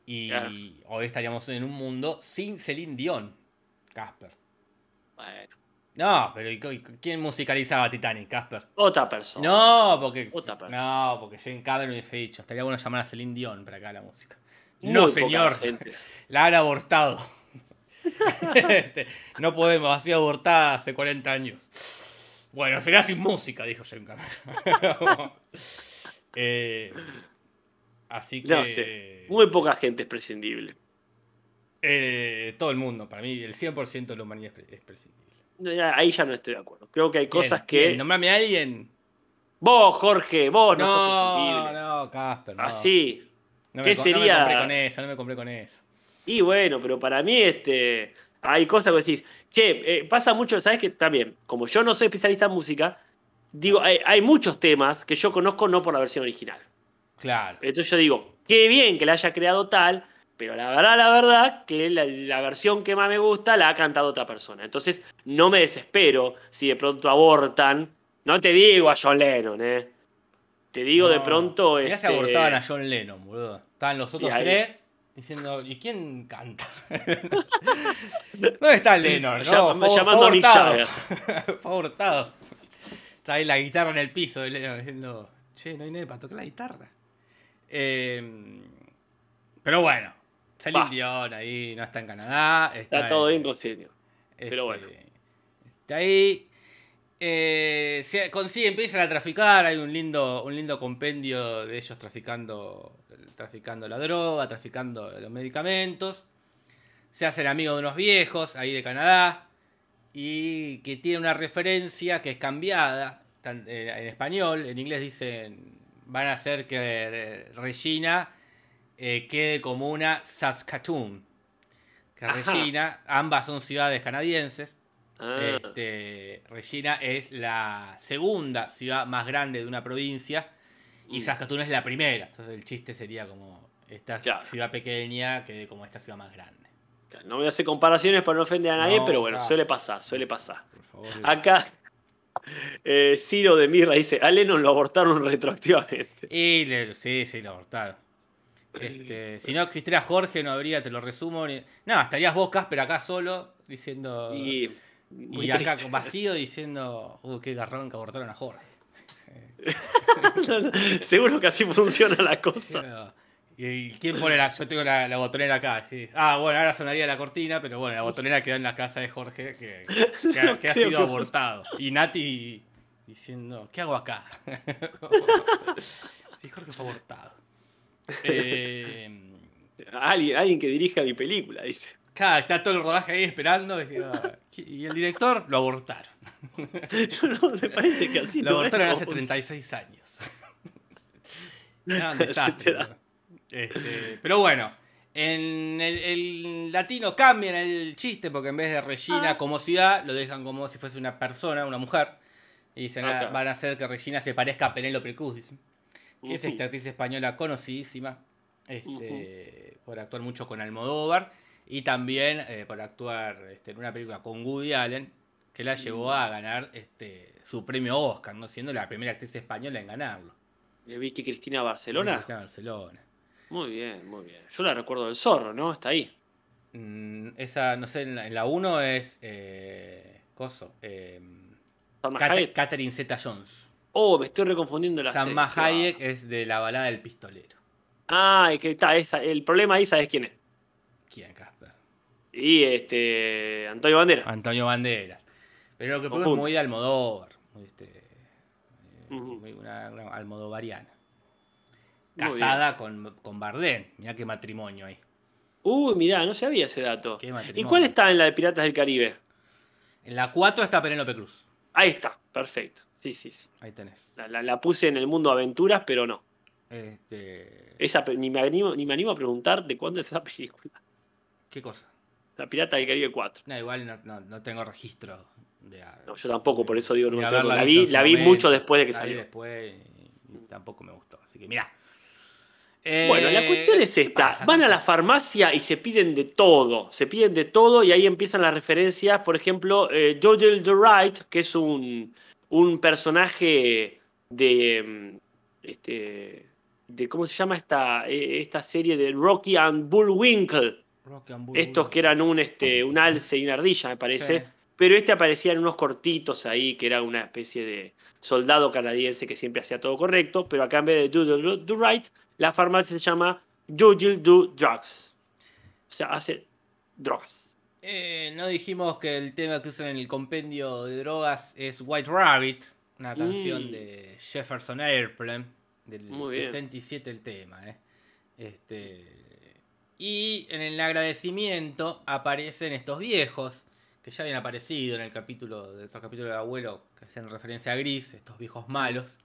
Y Claro. hoy estaríamos en un mundo sin Celine Dion, Casper. Bueno, No, pero ¿y cu- ¿quién musicalizaba Titanic, Casper? otra persona. No, porque. Otra persona. No, porque Jane Cameron hubiese dicho. Estaría bueno llamar a Celine Dion para acá la música. Muy no, señor. gente. (laughs) La han abortado. (laughs) Este, no podemos, ha sido abortada hace 40 años. Bueno, será sin música, dijo Jane Cameron. (laughs) Eh, así que. No sé. Muy poca gente es prescindible. eh, todo el mundo, para mí, el 100% de la humanidad es, pre- es prescindible. Ahí ya no estoy de acuerdo. Creo que hay cosas ¿Quién? que. Nombrame a alguien. Vos, Jorge, vos no, sos No, prescindible. no, Casper. No. Así. No ¿Qué me, co- no me sería? compré con eso, no me compré con eso. Y bueno, pero para mí este, hay cosas que decís, che, eh, pasa mucho, ¿sabes qué? También, como yo no soy especialista en música, digo, hay, hay muchos temas que yo conozco no por la versión original. Claro. Entonces yo digo, qué bien que la haya creado tal, pero la verdad, la verdad, que la, la versión que más me gusta la ha cantado otra persona. Entonces no me desespero si de pronto abortan. No te digo a John Lennon, ¿eh? Te digo de pronto... Mirá se este, abortaban a John Lennon, boludo. Estaban los otros tres diciendo, ¿y quién canta? (laughs) ¿Dónde está Lennon? No, Llama- fue- fue llamando a Mick fue abortado. Está ahí la guitarra en el piso de Lennon diciendo, che, no hay nadie para tocar la guitarra. Eh, pero bueno, Va. Dion ahí no está en Canadá. Está, Está todo en- bien Celine. Pero bueno. Está ahí. Eh, se consigue, empiezan a traficar. Hay un lindo, un lindo compendio de ellos traficando, traficando la droga, traficando los medicamentos. Se hacen amigos de unos viejos ahí de Canadá. Y que tiene una referencia que es cambiada eh, en español. En inglés dicen. Van a hacer que eh, Regina eh, quede como una Saskatoon. Que Ajá. Regina, ambas son ciudades canadienses. Ah, Este, Regina es la segunda ciudad más grande de una provincia y Mm. Saskatoon es la primera. Entonces el chiste sería como esta Claro. ciudad pequeña que como esta ciudad más grande. no voy a hacer comparaciones para no ofender a nadie, No, pero bueno, claro. suele pasar, suele pasar. Por favor. Acá, eh, Ciro de Mirra dice, a Lennon lo abortaron retroactivamente. Y le- sí, sí, lo abortaron. Este, si no existiera Jorge, no habría, te lo resumo. ni- No, estarías vos, Casper, acá solo, diciendo. Y, acá triste. vacío diciendo, uh, qué garrón que abortaron a Jorge. (laughs) Seguro que así funciona la cosa. ¿Y quién pone la.? Yo tengo la, la botonera acá. sí. Ah, bueno, ahora sonaría la cortina, pero bueno, la botonera quedó en la casa de Jorge, que, que ha, (laughs) que ha creo sido abortado. Y Nati diciendo, ¿qué hago acá? (laughs) sí, Jorge fue abortado. Eh, Alguien, alguien que dirija mi película, dice. Claro, está todo el rodaje ahí esperando. Y, digo, y el director lo abortaron. (laughs) no, me parece que así Lo no abortaron hace como- 36 años. (laughs) Era un desastre. Este, pero bueno, en el, el latino cambian el chiste porque en vez de Regina Ah. como ciudad, lo dejan como si fuese una persona, una mujer. Y dicen, ah, van a hacer que Regina se parezca a Penélope Cruz, dicen. Que es esta actriz española conocidísima. Este, Por actuar mucho con Almodóvar. Y también eh, por actuar este, en una película con Woody Allen. Que la llevó a ganar este, su premio Oscar, ¿no? Siendo la primera actriz española en ganarlo. ¿De Vicky Cristina Barcelona? En Barcelona. Muy bien, muy bien. Yo la recuerdo del zorro, ¿no? Está ahí. Mm, esa, no sé, en la- en la 1 es. Eh, coso. Eh, Cat- Hayek. Catherine Zeta Jones. Oh, me estoy reconfundiendo las Salma Hayek es de la balada del pistolero. Ah, que está esa. El problema ahí, ¿sabes quién es? ¿Quién, Casper? Y este. Antonio Bandera. Antonio Banderas. Pero lo que pongo es muy de Almodóvar. muy, este, eh, Ujú. muy una, una almodovariana. Casada con, con Bardem. Mirá qué matrimonio ahí. Uy, mirá, no sabía ese dato. Qué ¿Y cuál está en la de Piratas del Caribe? En la 4 está Penélope Cruz. Ahí está, perfecto. Sí, sí, sí. Ahí tenés. La, la- la puse en el mundo aventuras, pero no. Este, Esa, ni, me animo, ni me animo a preguntar de cuándo es esa (laughs) película. ¿Qué cosa? La Pirata del Caribe 4. No, igual no, no- no tengo registro de. No, yo tampoco, por eso digo, no me tengo- La vi, la vi momento, mucho después de que la vi salió. después y, tampoco me gustó. Así que mirá. Bueno, la Eh, cuestión es ¿qué esta. pasa? Van a la farmacia y se piden de todo. Se piden de todo y ahí empiezan las referencias. Por ejemplo, eh, the Right, que es un, un personaje de, mm, este, de. ¿Cómo se llama esta, eh, esta serie de Rocky and Bullwinkle? Estos que eran un, este, un alce y una ardilla, me parece. Sí. Pero este aparecía en unos cortitos ahí, que era una especie de soldado canadiense que siempre hacía todo correcto. Pero acá en vez de do, do, do, do right, la farmacia se llama Jujil Do Drugs. O sea, hace drogas. Eh, no dijimos que el tema que usan en el compendio de drogas es White Rabbit, una canción Mm. de Jefferson Airplane, del Muy bien. 67 el tema. eh. Este, y en el agradecimiento aparecen estos viejos, que ya habían aparecido en el capítulo, de otro capítulo del abuelo, que hacen referencia a Gris, estos viejos malos,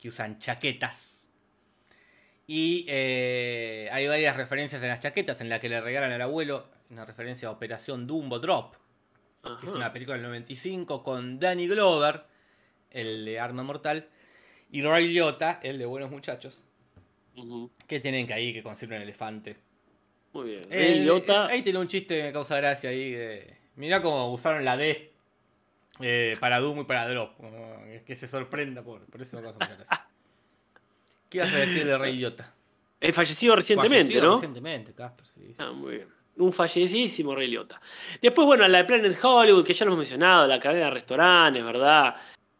que usan chaquetas. Y eh, hay varias referencias en las chaquetas en las que le regalan al abuelo una referencia a Operación Dumbo Drop, que es una película del 95 con Danny Glover, el de Arma Mortal, y Ray Liotta, el de Buenos Muchachos, que tienen que ahí que conseguir un elefante. Muy bien. Eh, Liotta, ahí tiene un chiste que me causa gracia ahí. de- mirá cómo usaron la D eh, para Doom y para Drop. es que se sorprenda por, por eso me causa mucha gracia. (laughs) ¿Qué ibas a decir de Ray Liotta? es fallecido recientemente, Fallecido ¿no? Recientemente, Casper, sí. Ah, muy bien. Un fallecidísimo Ray Liotta. Después, bueno, la de Planet Hollywood, que ya lo hemos mencionado, la cadena de restaurantes, ¿verdad?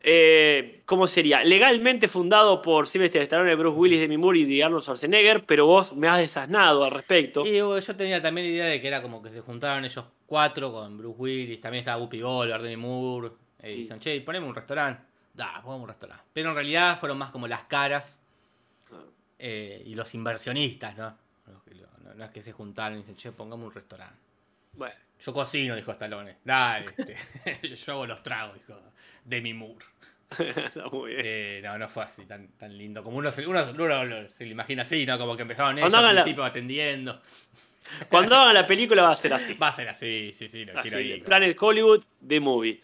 Eh, ¿Cómo sería? Legalmente fundado por Sylvester Stallone, Bruce Willis, Demi Moore y Arnold Schwarzenegger, pero vos me has desasnado al respecto. Y yo tenía también la idea de que era como que se juntaron ellos cuatro con Bruce Willis, también estaba Whoopi Goldberg, Demi Moore, eh, y dijeron, che, ponemos un restaurante. Da, pongamos un restaurante. Pero en realidad fueron más como las caras eh, y los inversionistas, No, no es que se juntaron y dicen, che, pongamos un restaurante. Bueno, Yo cocino, dijo Stallone. Dale, este, (laughs) yo hago los tragos, dijo Demi Moore. (laughs) está muy bien. Eh, no, no fue así tan, tan lindo. Como uno, se, uno, se lo imagina así, ¿no? Como que empezaron ellos al la- principio atendiendo. Cuando hagan la película va a ser así. Va a ser así, sí, sí, lo Así, quiero ahí. Planet Hollywood, The Movie.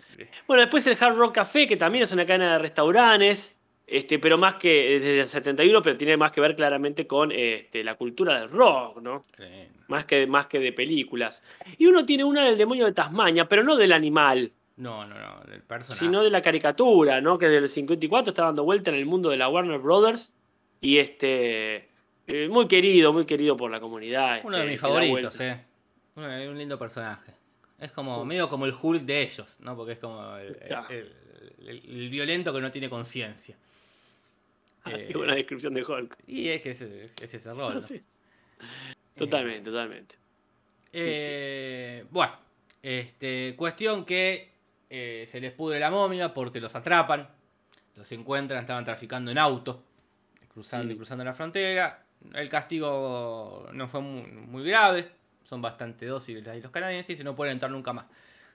Bueno, después el Hard Rock Café, que también es una cadena de restaurantes, este, pero más que desde el 71, pero tiene más que ver claramente con este, la cultura del rock, ¿no? Eh, Más que, más que de películas. Y uno tiene una del demonio de Tasmania, pero no del animal, No, no, no, del personaje. sino de la caricatura, ¿no? Que desde el 54 está dando vuelta en el mundo de la Warner Brothers. Y este. eh, muy querido, muy querido por la comunidad. Uno de este, mis favoritos, eh. Un, un lindo personaje. Es como medio como el Hulk de ellos, ¿no? Porque es como el, Claro. el- el- el violento que no tiene conciencia. Eh, qué buena descripción de Hulk. Y es que es, es ese rol. ¿no? (laughs) Sí. Totalmente, totalmente. Eh, Bueno, este, cuestión que eh, se les pudre la momia porque los atrapan, los encuentran, estaban traficando en auto, cruzando y Mm. cruzando la frontera. El castigo no fue muy, muy grave, son bastante dóciles ahí los canadienses y no pueden entrar nunca más.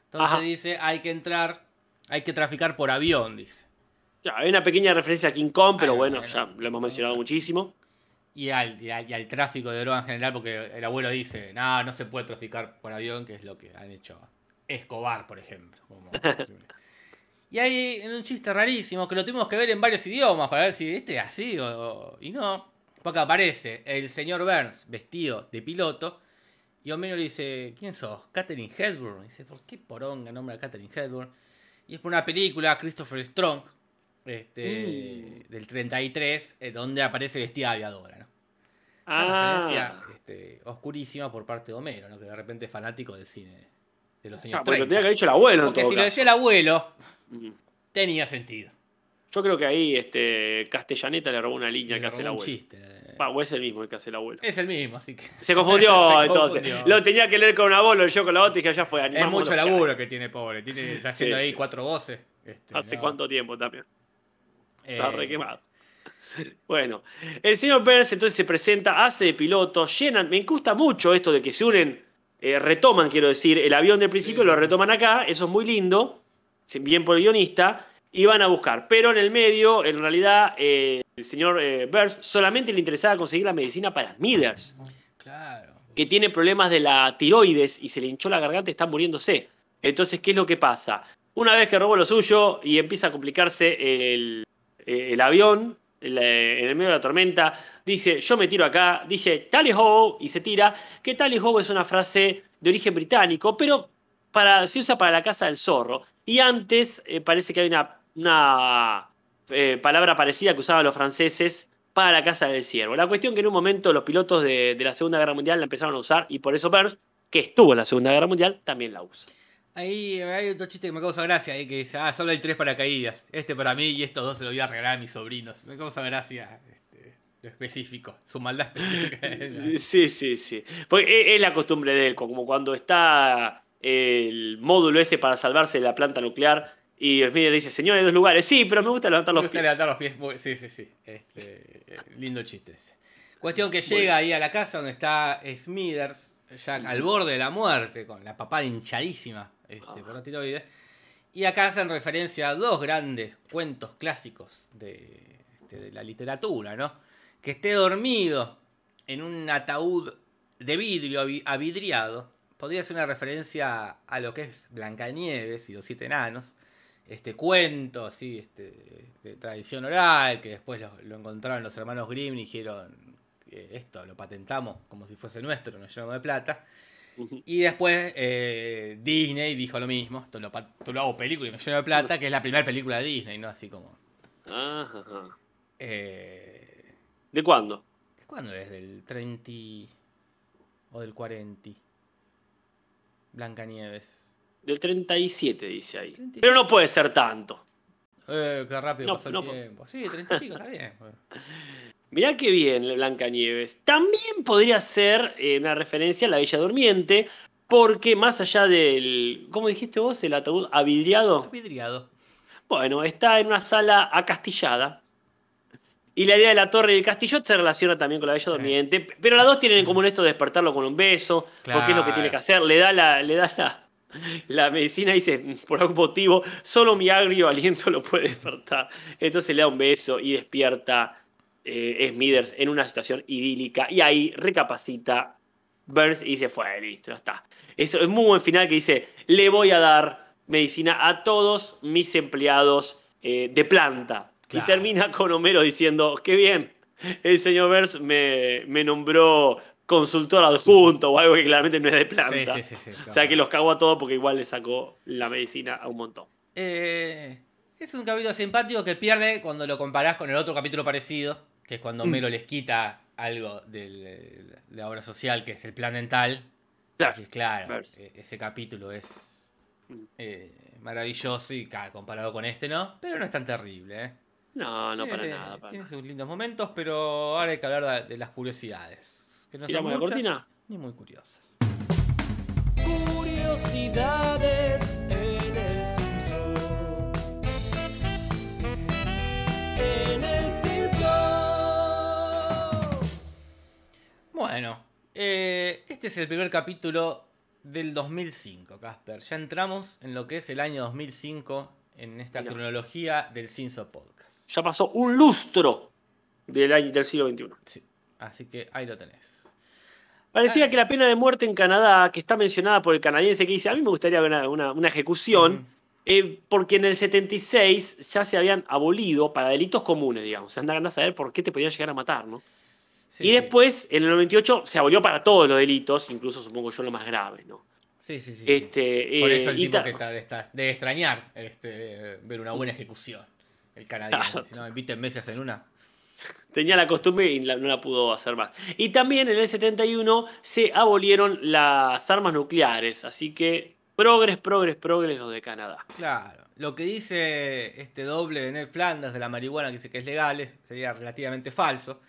Entonces Ajá. dice, hay que entrar, hay que traficar por avión, dice. Hay una pequeña referencia a King Kong, pero Ah, bueno, ya lo hemos mencionado muchísimo. Y al, y al- y al tráfico de droga en general, porque el abuelo dice, no, no se puede traficar por avión, que es lo que han hecho Escobar, por ejemplo. Como- (laughs) y hay un chiste rarísimo que lo tuvimos que ver en varios idiomas para ver si este es así o, o- y no. Porque aparece el señor Burns vestido de piloto y Homero le dice, ¿quién sos? Catherine Hepburn. Y dice, ¿por qué poronga nombra a Catherine Hepburn? Y es por una película, Christopher Strong, este, Mm. del 33, eh, donde aparece vestida aviadora, ¿no? Una Ah, referencia este, oscurísima por parte de Homero, ¿no? que de repente es fanático del cine de los años ah, porque lo 30. tenía que haber dicho el abuelo. Porque si lo decía el abuelo, Mm. tenía sentido. Yo creo que ahí este, Castellaneta le robó una línea Le que hace el un abuelo. chiste. Ah, o es el mismo el que hace el abuelo. Es el mismo, así que. Se (laughs) confundió Se entonces. confundió. Lo tenía que leer con una voz, lo leyó con la otra y dije, ya fue, Es animamos mucho laburo que tiene, pobre. Tiene, está haciendo Sí, ahí sí. cuatro voces. este. ¿Hace no. cuánto tiempo también? Eh, Está re quemado. Bueno, el señor Burns entonces se presenta, hace de piloto, llenan, me gusta mucho esto de que se unen, eh, retoman, quiero decir, el avión del principio, Sí. lo retoman acá, eso es muy lindo, bien por el guionista, y van a buscar. Pero en el medio, en realidad, eh, el señor eh, Burns solamente le interesaba conseguir la medicina para Smithers, Claro. que tiene problemas de la tiroides y se le hinchó la garganta y está muriéndose. Entonces, ¿qué es lo que pasa? Una vez que robó lo suyo y empieza a complicarse el, el avión el, eh, en el medio de la tormenta, dice, yo me tiro acá, dice tally ho y se tira, que tally ho es una frase de origen británico, pero para, se usa para la casa del zorro. Y antes eh, parece que hay una, una eh, palabra parecida que usaban los franceses para la casa del ciervo. La cuestión que en un momento los pilotos de, de la Segunda Guerra Mundial la empezaron a usar y por eso Burns, que estuvo en la Segunda Guerra Mundial, también la usa. Ahí hay otro chiste que me causa gracia, ahí que dice, ah, solo hay tres paracaídas. Este para mí y estos dos se los voy a regalar a mis sobrinos. Me causa gracia este, lo específico, su maldad específica. (laughs) (laughs) Sí, sí, sí. Porque es- es la costumbre de él, como cuando está el módulo ese para salvarse de la planta nuclear y Smith le dice, señor, hay dos lugares. Sí, pero me gusta levantar Me los gusta pies. levantar los pies. Sí, sí, sí. Este, eh, lindo chiste ese. Cuestión que llega ahí a la casa donde está Smithers, ya al borde de la muerte, con la papada hinchadísima este, por la tiroides. Y acá hacen referencia a dos grandes cuentos clásicos de, este, de la literatura, ¿no? que esté dormido en un ataúd de vidrio avi- avidriado podría ser una referencia a lo que es Blancanieves y los siete enanos. Este cuento así, este, de tradición oral, que después lo, lo encontraron los hermanos Grimm y dijeron que esto lo patentamos como si fuese nuestro, nos llenamos de plata. Y después eh, Disney dijo lo mismo, esto lo, esto lo hago película y me lleno de plata, que es la primera película de Disney, ¿no? Así como... Ajá, ajá. Eh, ¿De cuándo? ¿Cuándo es? ¿Del 30 o del 40? Blancanieves. Del 37, dice ahí. 37. Pero no puede ser tanto. Eh, qué rápido No, pasó el no, tiempo. Sí, 30 y pico, está bien. (laughs) Mirá qué bien, Blancanieves. También podría ser eh, una referencia a la Bella Durmiente, porque más allá del. ¿Cómo dijiste vos? El ataúd avidriado. Vidriado. Bueno, está en una sala acastillada. Y la idea de la torre y el castillo se relaciona también con la Bella Durmiente. Pero las dos tienen en común esto de despertarlo con un beso, porque es lo que tiene que hacer. Le da la, le da la, la medicina, dice, por algún motivo, solo mi agrio aliento lo puede despertar. Entonces le da un beso y despierta eh, Smithers en una situación idílica. Y ahí recapacita Burns y dice, fue, listo, ya está. Eso es muy buen final que dice, le voy a dar medicina a todos mis empleados eh, de planta. Claro. Y termina con Homero diciendo, qué bien, el señor Burns me, me nombró consultor adjunto o algo que claramente no es de planta. Sí, sí, sí, sí, O sea que los cagó a todos porque igual le sacó la medicina a un montón. Eh, es un capítulo simpático que pierde cuando lo comparás con el otro capítulo parecido, que es cuando Homero les quita algo del- de la obra social, que es el plan dental. Claro. Claro, eh, ese capítulo es Mm. eh, maravilloso y claro, comparado con este, ¿no? Pero no es tan terrible, ¿eh? No, no para nada. para tiene nada. sus lindos momentos, pero ahora hay que hablar de, de las curiosidades. Que no son ¿Tiramos la muchas, cortina? Ni muy curiosas. Curiosidades Bueno, eh, este es el primer capítulo del 2005, Casper. Ya entramos en lo que es el año 2005 en esta Mira. cronología del Cinso Podcast. Ya pasó un lustro del, año, del siglo XXI. Sí, así que ahí lo tenés. Parecía Ah. que la pena de muerte en Canadá, que está mencionada por el canadiense que dice, a mí me gustaría ver una, una- una ejecución, eh, porque en el 76 ya se habían abolido para delitos comunes, digamos. Se andan a saber por qué te podían llegar a matar, ¿no? Sí, y sí. después, en el 98, se abolió para todos los delitos, incluso supongo yo lo más grave, ¿no? Sí, sí, sí. Este, Por eh, eso el y tipo que está de, extrañar este, ver una buena ejecución. El canadiense. Claro. Si no, invítenme si hacen una. Tenía la costumbre y la- no la pudo hacer más. Y también en el 71 se abolieron las armas nucleares, así que progres, progres, progres los de Canadá. Claro. Lo que dice este doble de Ned Flanders de la marihuana, que dice que es legal, sería relativamente falso.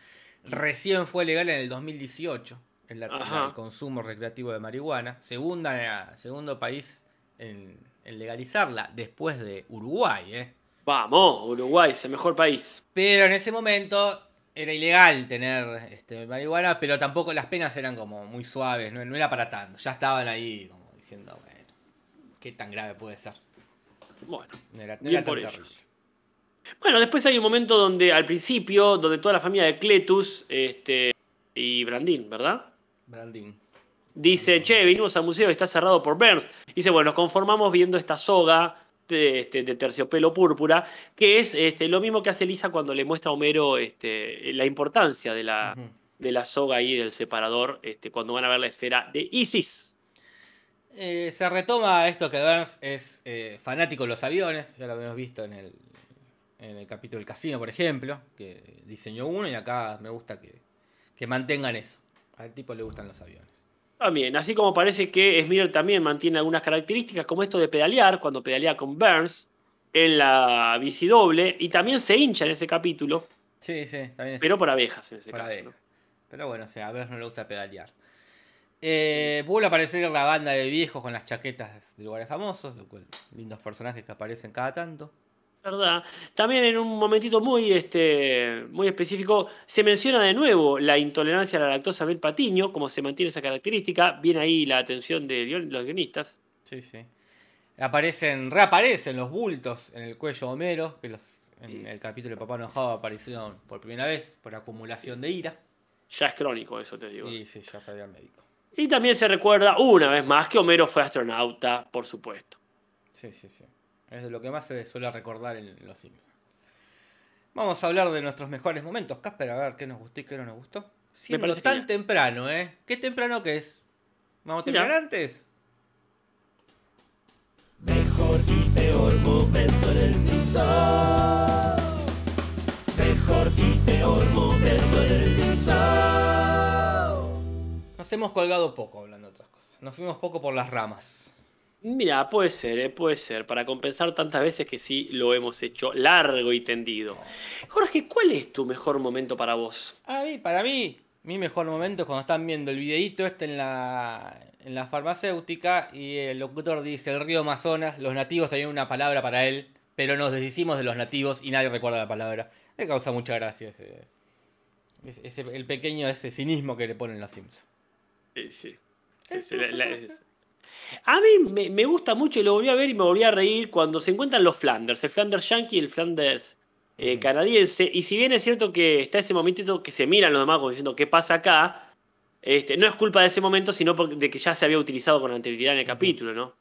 Recién fue legal en el 2018 el, Ajá. el consumo recreativo de marihuana. Segunda, segundo país en, en legalizarla, después de Uruguay. ¿eh? Vamos, Uruguay es el mejor país. Pero en ese momento era ilegal tener este, marihuana, pero tampoco las penas eran como muy suaves, no, no era para tanto. Ya estaban ahí como diciendo, bueno, ¿qué tan grave puede ser? Bueno. No era, no era tan terrible. Bueno, después hay un momento donde, al principio, donde toda la familia de Cletus este, y Brandín, ¿verdad? Brandín. Dice, che, vinimos al museo y está cerrado por Burns. Dice, bueno, nos conformamos viendo esta soga de, este, de terciopelo púrpura, que es este, lo mismo que hace Lisa cuando le muestra a Homero este, la importancia de la, de la soga ahí del separador este, cuando van a ver la esfera de Isis. Eh, se retoma esto que Burns es eh, fanático de los aviones, ya lo habíamos visto en el, en el capítulo del casino, por ejemplo, que diseñó uno y acá me gusta que, que mantengan eso. Al tipo le gustan los aviones. También, así como parece que Smith también mantiene algunas características, como esto de pedalear, cuando pedalea con Burns en la bici doble, y también se hincha en ese capítulo, Sí, sí, también es pero por abejas en ese por caso. Pero bueno, o sea, a Burns no le gusta pedalear. Eh, vuelve a aparecer la banda de viejos con las chaquetas de lugares famosos, lo cual, lindos personajes que aparecen cada tanto. ¿Verdad? También en un momentito muy, este, muy específico se menciona de nuevo la intolerancia a la lactosa del patiño, como se mantiene esa característica. Viene ahí la atención de los guionistas. Sí, sí. Aparecen, reaparecen los bultos en el cuello de Homero, que los En el capítulo de Papá Enojado apareció por primera vez por acumulación de ira. Ya es crónico eso, te digo. Y sí, ya fue al médico. Y también se recuerda una vez más que Homero fue astronauta, por supuesto. Sí, sí, sí. Es de lo que más se suele recordar en Los Simpsons. Vamos a hablar de nuestros mejores momentos. Casper, a ver qué nos gustó y qué no nos gustó. Siendo tan temprano, ¿eh? ¿Qué temprano que es? ¿Vamos a terminar Mira. antes? Mejor y peor momento en el Simpson. Mejor y peor momento en el Simpson. Nos hemos colgado poco hablando de otras cosas. Nos fuimos poco por las ramas. Mira, puede ser, eh, puede ser, para compensar tantas veces que sí lo hemos hecho largo y tendido. Jorge, ¿cuál es tu mejor momento para vos? A mí, para mí, mi mejor momento es cuando están viendo el videíto este en la, en la farmacéutica y el locutor dice el río Amazonas, los nativos tenían una palabra para él, pero nos deshicimos de los nativos y nadie recuerda la palabra. Me causa mucha gracia ese, ese- el pequeño ese cinismo que le ponen los Simpsons. Sí, sí. Sí, sí, la- la- es- A mí me, me gusta mucho y lo volví a ver y me volví a reír cuando se encuentran los Flanders, el Flanders yankee y el Flanders eh, canadiense. Y si bien es cierto que está ese momentito que se miran los demás como diciendo qué pasa acá, este, no es culpa de ese momento, sino porque, de que ya se había utilizado con anterioridad en el capítulo, ¿no?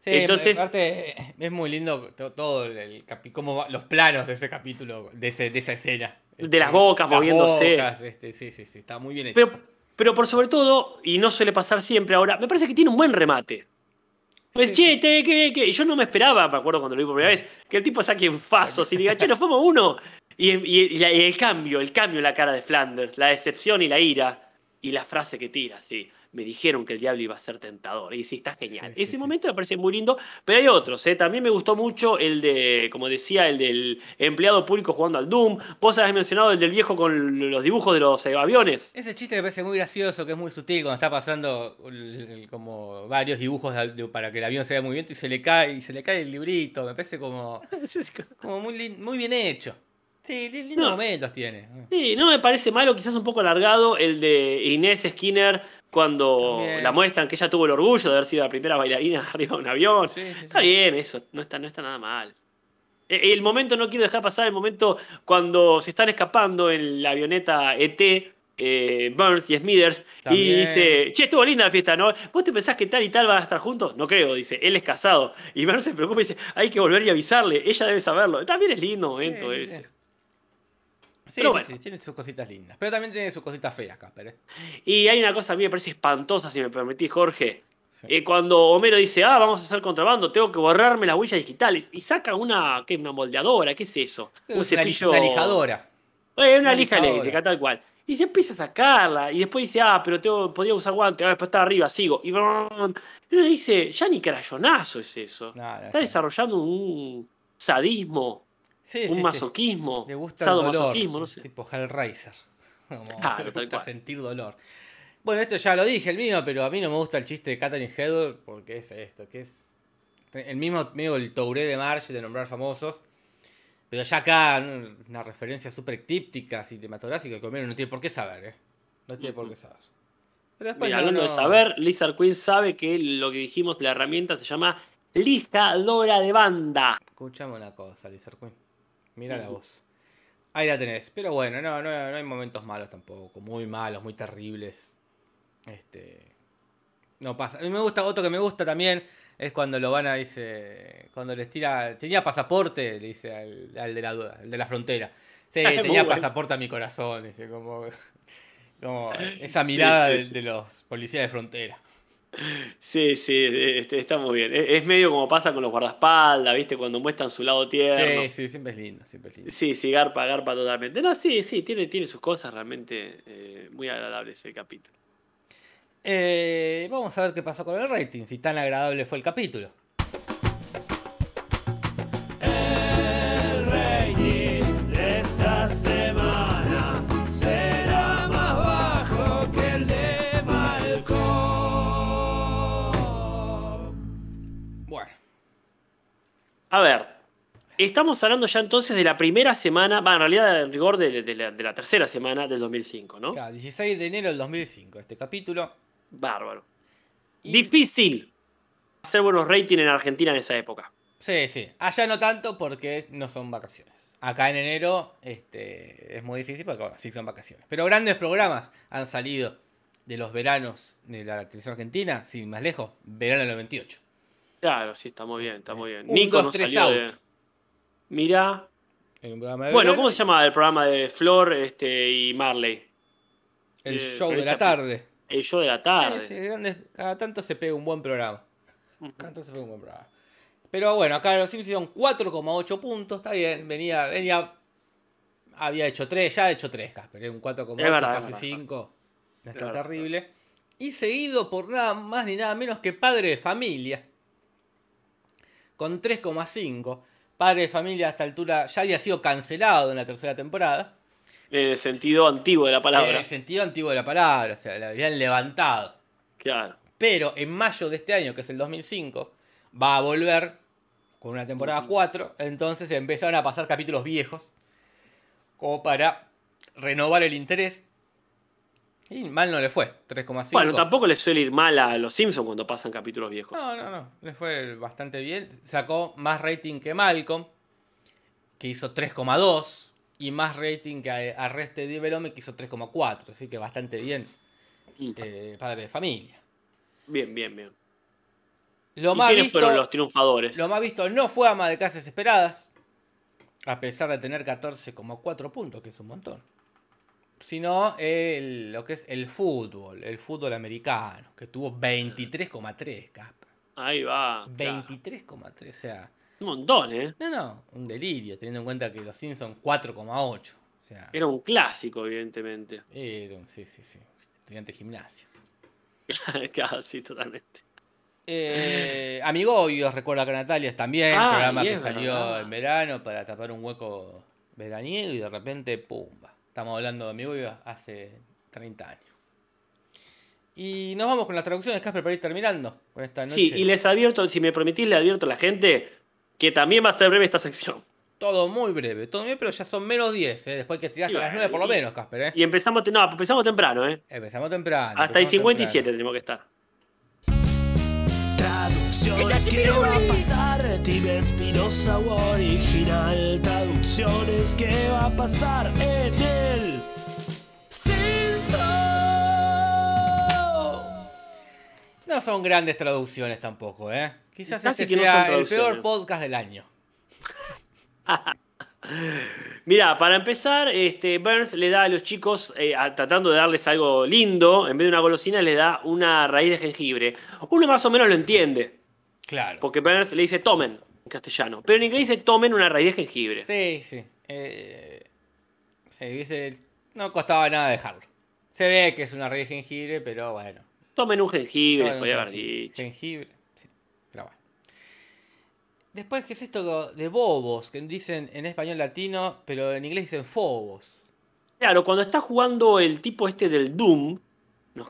Sí, Entonces- aparte, es muy lindo to- todo el, va- los planos de ese capítulo, de, ese, de esa escena. De las bocas moviéndose. bocas, este, sí, sí, sí, está muy bien hecho. Pero, pero por sobre todo, y no suele pasar siempre ahora, me parece que tiene un buen remate. Pues, che, te- que, que- yo no me esperaba, me acuerdo cuando lo vi por primera vez, que el tipo saque en fasos y diga, che, nos fuimos uno. Y, y- y la- y el cambio, el cambio en la cara de Flanders, la decepción y la ira, y la frase que tira, sí. Me dijeron que el diablo iba a ser tentador. Y sí, está genial. Sí, Ese sí. momento me parece muy lindo, pero hay otros. ¿eh? También me gustó mucho el de, como decía, el del empleado público jugando al Doom. Vos habías mencionado el del viejo con los dibujos de los eh, aviones. Ese chiste me parece muy gracioso, que es muy sutil cuando está pasando como varios dibujos de- de- para que el avión se vea muy bien y se le cae y se le cae el librito. Me parece como, (laughs) como muy, muy bien hecho. Sí, li- lindos No. momentos tiene. Sí, no me parece malo, quizás un poco alargado el de Inés Skinner cuando También. la muestran que ella tuvo el orgullo de haber sido la primera bailarina (laughs) arriba de un avión. Sí, sí, Está sí. bien eso, no está, no está nada mal. E- El momento, no quiero dejar pasar el momento cuando se están escapando en la avioneta ET, eh, Burns y Smithers, y dice, che, estuvo linda la fiesta, ¿no? ¿Vos te pensás que tal y tal van a estar juntos? No creo, dice, él es casado. Y Burns se preocupa y dice, hay que volver y avisarle, ella debe saberlo. También es lindo momento ese. Sí. Sí, Pero sí, bueno. sí, tiene sus cositas lindas. Pero también tiene sus cositas feas, Casper. ¿eh? Y hay una cosa a mí me parece espantosa, si me permitís, Jorge. Sí. Eh, cuando Homero dice, ah, vamos a hacer contrabando, tengo que borrarme las huellas digitales. Y saca una, ¿qué? Una moldeadora, ¿qué es eso? Es un una, li- cepillo. una lijadora. Eh, una una lija lijadora. eléctrica, tal cual. Y se empieza a sacarla. Y después dice, ah, pero tengo, podría usar guante. Ah, después está arriba, sigo. Y, uno dice, ya ni crayonazo es eso. No, no, Está desarrollando un sadismo, Sí, un sí, masoquismo. Le gusta el dolor. sadomasoquismo, no sé. Tipo Hellraiser. (laughs) Como Claro, tal gusta sentir dolor. Bueno, esto ya lo dije, el mío, pero a mí no me gusta el chiste de Catherine Hedor porque es esto, que es el mismo medio el touré de Marge de nombrar famosos. Pero ya acá una referencia súper críptica, cinematográfica, que Homero no tiene por qué saber, ¿eh? No tiene por qué saber. Pero después Mira, no- hablando de saber, Lizard Queen sabe que lo que dijimos de la herramienta se llama lijadora de banda. Escuchame una cosa, Lizard Queen. Mira la voz. Ahí la tenés. Pero bueno, no, no, no hay momentos malos tampoco. Muy malos, muy terribles. Este. No pasa. A mí me gusta, otro que me gusta también es cuando lo van a, dice. Cuando les tira. Tenía pasaporte, le dice al, al de, la, al de la frontera. Sí, (laughs) tenía pasaporte a mi corazón. Dice, como. Como (laughs) esa mirada sí, de- sí. de los policías de frontera. Sí, sí, este, está muy bien. Es, es medio como pasa con los guardaespaldas, ¿viste? Cuando muestran su lado tierno. Sí, sí, siempre es lindo, siempre es lindo. Sí, sí, garpa, garpa totalmente. No, sí, sí, tiene, tiene sus cosas realmente eh, muy agradables el capítulo. Eh, vamos a ver qué pasó con el rating, si tan agradable fue el capítulo. A ver, estamos hablando ya entonces de la primera semana, va, en realidad en rigor de, de la, de la tercera semana del 2005, ¿no? acá, 16 de enero del 2005, este capítulo. Bárbaro. Y- Difícil hacer buenos ratings en Argentina en esa época. Sí, sí. Allá no tanto porque no son vacaciones. Acá en enero este, es muy difícil porque bueno, sí son vacaciones. Pero grandes programas han salido de los veranos de la televisión argentina, sin más lejos, verano del 98. Claro, sí, está muy bien, está muy bien. Un, Nico dos, no tres, salió de... out. Mira. En un programa de Bueno, ¿cómo se llama el programa de Flor este, y Marley? El Eh, show de la esa- tarde. El show de la tarde. Sí, sí, grandes- cada tanto se pega un buen programa. Cada tanto se pega un buen programa. Pero bueno, acá los Simpsons hicieron 4,8 puntos. Está bien, venía, venía. Había hecho 3, ya ha hecho 3, Casper. ¿eh? Un 4,8, Es verdad, es casi verdad. 5. No Es está terrible. Y seguido por nada más ni nada menos que Padre de Familia. Con 3,5. Padre de Familia a esta altura ya había sido cancelado en la tercera temporada. En el sentido antiguo de la En palabra. el sentido antiguo de la palabra. O sea, la habían levantado. Claro. Pero en mayo de este año, que es el 2005, va a volver con una temporada 4. Entonces empezaron a pasar capítulos viejos. Como para renovar el interés. Y mal no le fue. 3,5. Bueno, tampoco le suele ir mal a los Simpsons cuando pasan capítulos viejos. No, no, no. Le fue bastante bien. Sacó más rating que Malcolm. Que hizo 3,2. Y más rating que a- Arrested Development. Que hizo 3,4. Así que bastante bien. Eh, padre de familia. Bien, bien, bien. Lo ¿Y más quiénes visto. fueron los triunfadores? Lo más visto no fue Ama de Casas Esperadas, a pesar de tener 14,4 puntos, que es un montón. Sino el- lo que es el fútbol, el fútbol americano, que tuvo 23,3, Casper. Ahí va. claro. 23,3, o sea, Un montón, ¿eh? no, no, un delirio, teniendo en cuenta que los Simpsons 4,8. O sea, Era un clásico, evidentemente. era un, sí, sí, sí, estudiante de gimnasio. (laughs) Casi, totalmente. Eh, Amigobios, recuerda que Natalia también, Ah, programa y que salió verdad. en verano para tapar un hueco veraniego y de repente, pumba. Estamos hablando de Amigobios hace 30 años. Y nos vamos con las traducciones, Casper, para ir terminando con esta noche. Sí, y les advierto, si me permitís, le advierto a la gente que también va a ser breve esta sección. Todo muy breve, todo muy breve, pero ya son menos 10, ¿eh? después que tiraste a las bueno, 9 por lo menos, Casper. ¿eh? Y empezamos, no, empezamos temprano, ¿eh? Empezamos temprano. Hasta el empezamos 57 temprano. tenemos que estar. Traducciones que va a pasar, Tibia Espinosa o original. Traducciones que va a pasar en el censo. No son grandes traducciones tampoco, ¿eh? Quizás Casi este que no sea el peor podcast del año. (laughs) Mira, para empezar, este, Burns le da a los chicos, eh, a- tratando de darles algo lindo, en vez de una golosina, le da una raíz de jengibre. Uno más o menos lo entiende, Claro. porque Burns le dice tomen en castellano, pero en inglés dice tomen una raíz de jengibre. Sí, sí. Eh, sí, dice, no costaba nada dejarlo. Se ve que es una raíz de jengibre, pero bueno. Tomen un jengibre, podría haber jengibre, dicho. Jengibre, sí, pero bueno. Después, ¿qué es esto de bobos? Que dicen en español latino, pero en inglés dicen fobos. Claro, cuando está jugando el tipo este del Doom,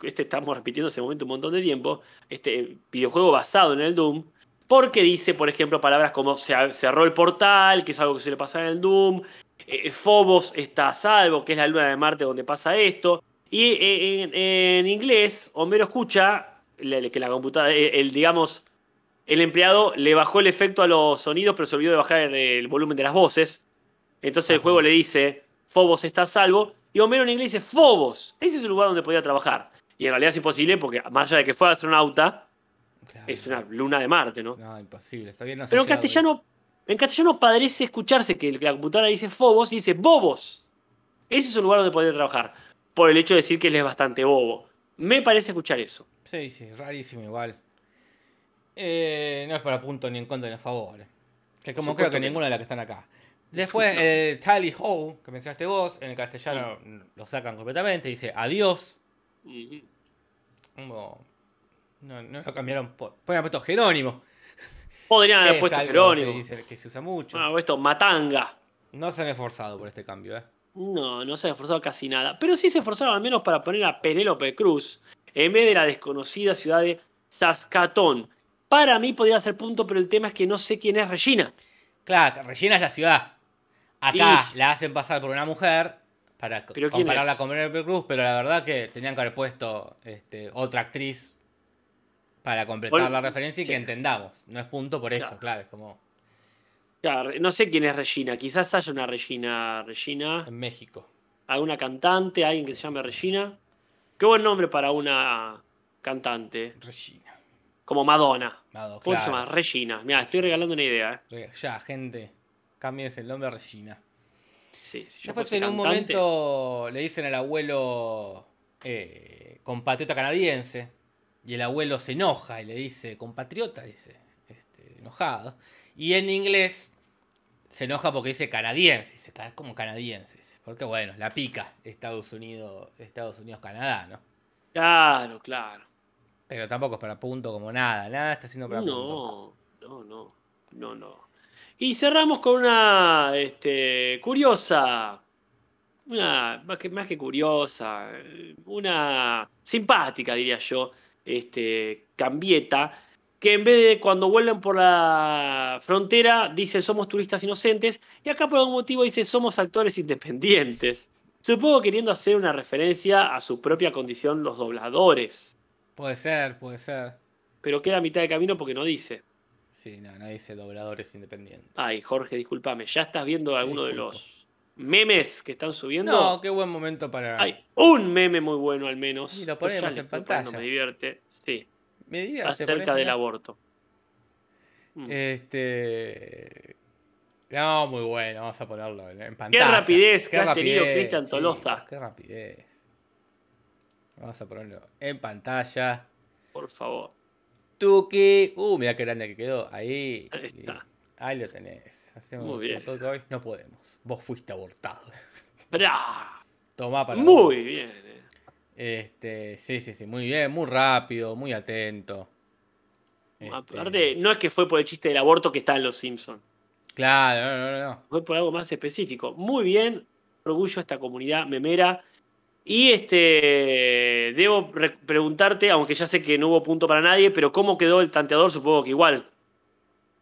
este estamos repitiendo ese momento un montón de tiempo, este videojuego basado en el Doom, porque dice, por ejemplo, palabras como se cerró el portal, que es algo que suele pasar en el Doom, eh, Phobos está a salvo, que es la luna de Marte donde pasa esto, y eh, en, en inglés, Homero escucha que la computadora, eh, el, digamos, el empleado le bajó el efecto a los sonidos, pero se olvidó de bajar el, el volumen de las voces. Entonces el juego le dice, Phobos está a salvo, y Homero en inglés dice, Phobos, ese es el lugar donde podía trabajar. Y en realidad es imposible porque, más allá de que fue astronauta, Claro. es una luna de Marte, ¿no? No, imposible. Está bien, Pero en castellano, en castellano parece escucharse que la computadora dice Phobos y dice Bobos. Ese es un lugar donde podría trabajar. Por el hecho de decir que él es bastante bobo. Me parece escuchar eso. Sí, sí, rarísimo igual. Eh, no es para punto ni en contra ni a favor. Que como creo que ninguna de las que están acá. Después, el Tally Ho, que mencionaste vos, en el castellano lo sacan completamente, dice adiós. No, no lo cambiaron por. Pueden haber puesto Jerónimo. Podrían (laughs) haber es puesto Jerónimo. Que, dice- que se usa mucho. Ah, esto, Matanga. No se han esforzado por este cambio, ¿eh? No, no se ha esforzado casi nada. Pero sí se esforzaron al menos para poner a Penélope Cruz en vez de la desconocida ciudad de Saskatoon. Para mí podría ser punto, pero el tema es que no sé quién es Regina. Claro, Regina es la ciudad. Acá Y- la hacen pasar por una mujer para co- ¿Pero quién compararla con Penélope Cruz, pero la verdad que tenían que haber puesto este, otra actriz para completar la referencia y sí. que entendamos. No es punto por eso, Claro. claro. es como. Claro, no sé quién es Regina. Quizás haya una Regina. Regina. En México. Alguna cantante, alguien que se llame Regina. Qué buen nombre para una cantante. Regina. Como Madonna. Mado, ¿Cómo se claro. llama? Regina. Mira, estoy regalando una idea. ¿eh? Ya, gente. Cámbiense el nombre a Regina. Sí, si yo Después en un momento le dicen al abuelo eh, compatriota canadiense y el abuelo se enoja y le dice compatriota, dice, este, enojado. Y en inglés se enoja porque dice canadiense, dice "Ca- como canadiense, dice, porque bueno, la pica Estados Unidos, Estados Unidos, Canadá, ¿no? Claro, claro. Pero tampoco es para punto como nada, nada está haciendo para punto. No, no, no, no, no. Y cerramos con una este, curiosa, una más que, más que curiosa, una simpática, diría yo, este, cambieta, que en vez de cuando vuelven por la frontera dice somos turistas inocentes, y acá por algún motivo dice somos actores independientes. Supongo queriendo hacer una referencia a su propia condición los dobladores, Puede ser, puede ser. pero queda a mitad de camino porque no dice. Sí, no, no dice dobladores independientes. Ay, Jorge, discúlpame, ¿ya estás viendo alguno de los memes que están subiendo? No, qué buen momento para... Hay un meme muy bueno al menos. Y lo ponemos en poniendo, pantalla. Me divierte. Sí, Me divierte, acerca del aborto. Mm. Este. No, muy bueno, vamos a ponerlo en en Qué pantalla. rapidez que has tenido, Cristian sí, Toloza. qué rapidez. Vamos a ponerlo en pantalla. Por favor. Tuki. Uh, mira qué grande que quedó. Ahí. Ahí está. Ahí lo tenés. Hacemos Muy bien. un hoy. No podemos. Vos fuiste abortado. (laughs) Bra. Tomá para Muy vos. bien. eh. Este, sí, sí, sí, muy bien, muy rápido, muy atento. Este, Aparte, no es que fue por el chiste del aborto que está en Los Simpsons. Claro, no, no, no. Fue por algo más específico. Muy bien, orgullo a esta comunidad memera. Y este debo re- preguntarte, aunque ya sé que no hubo punto para nadie, pero ¿cómo quedó el tanteador? Supongo que igual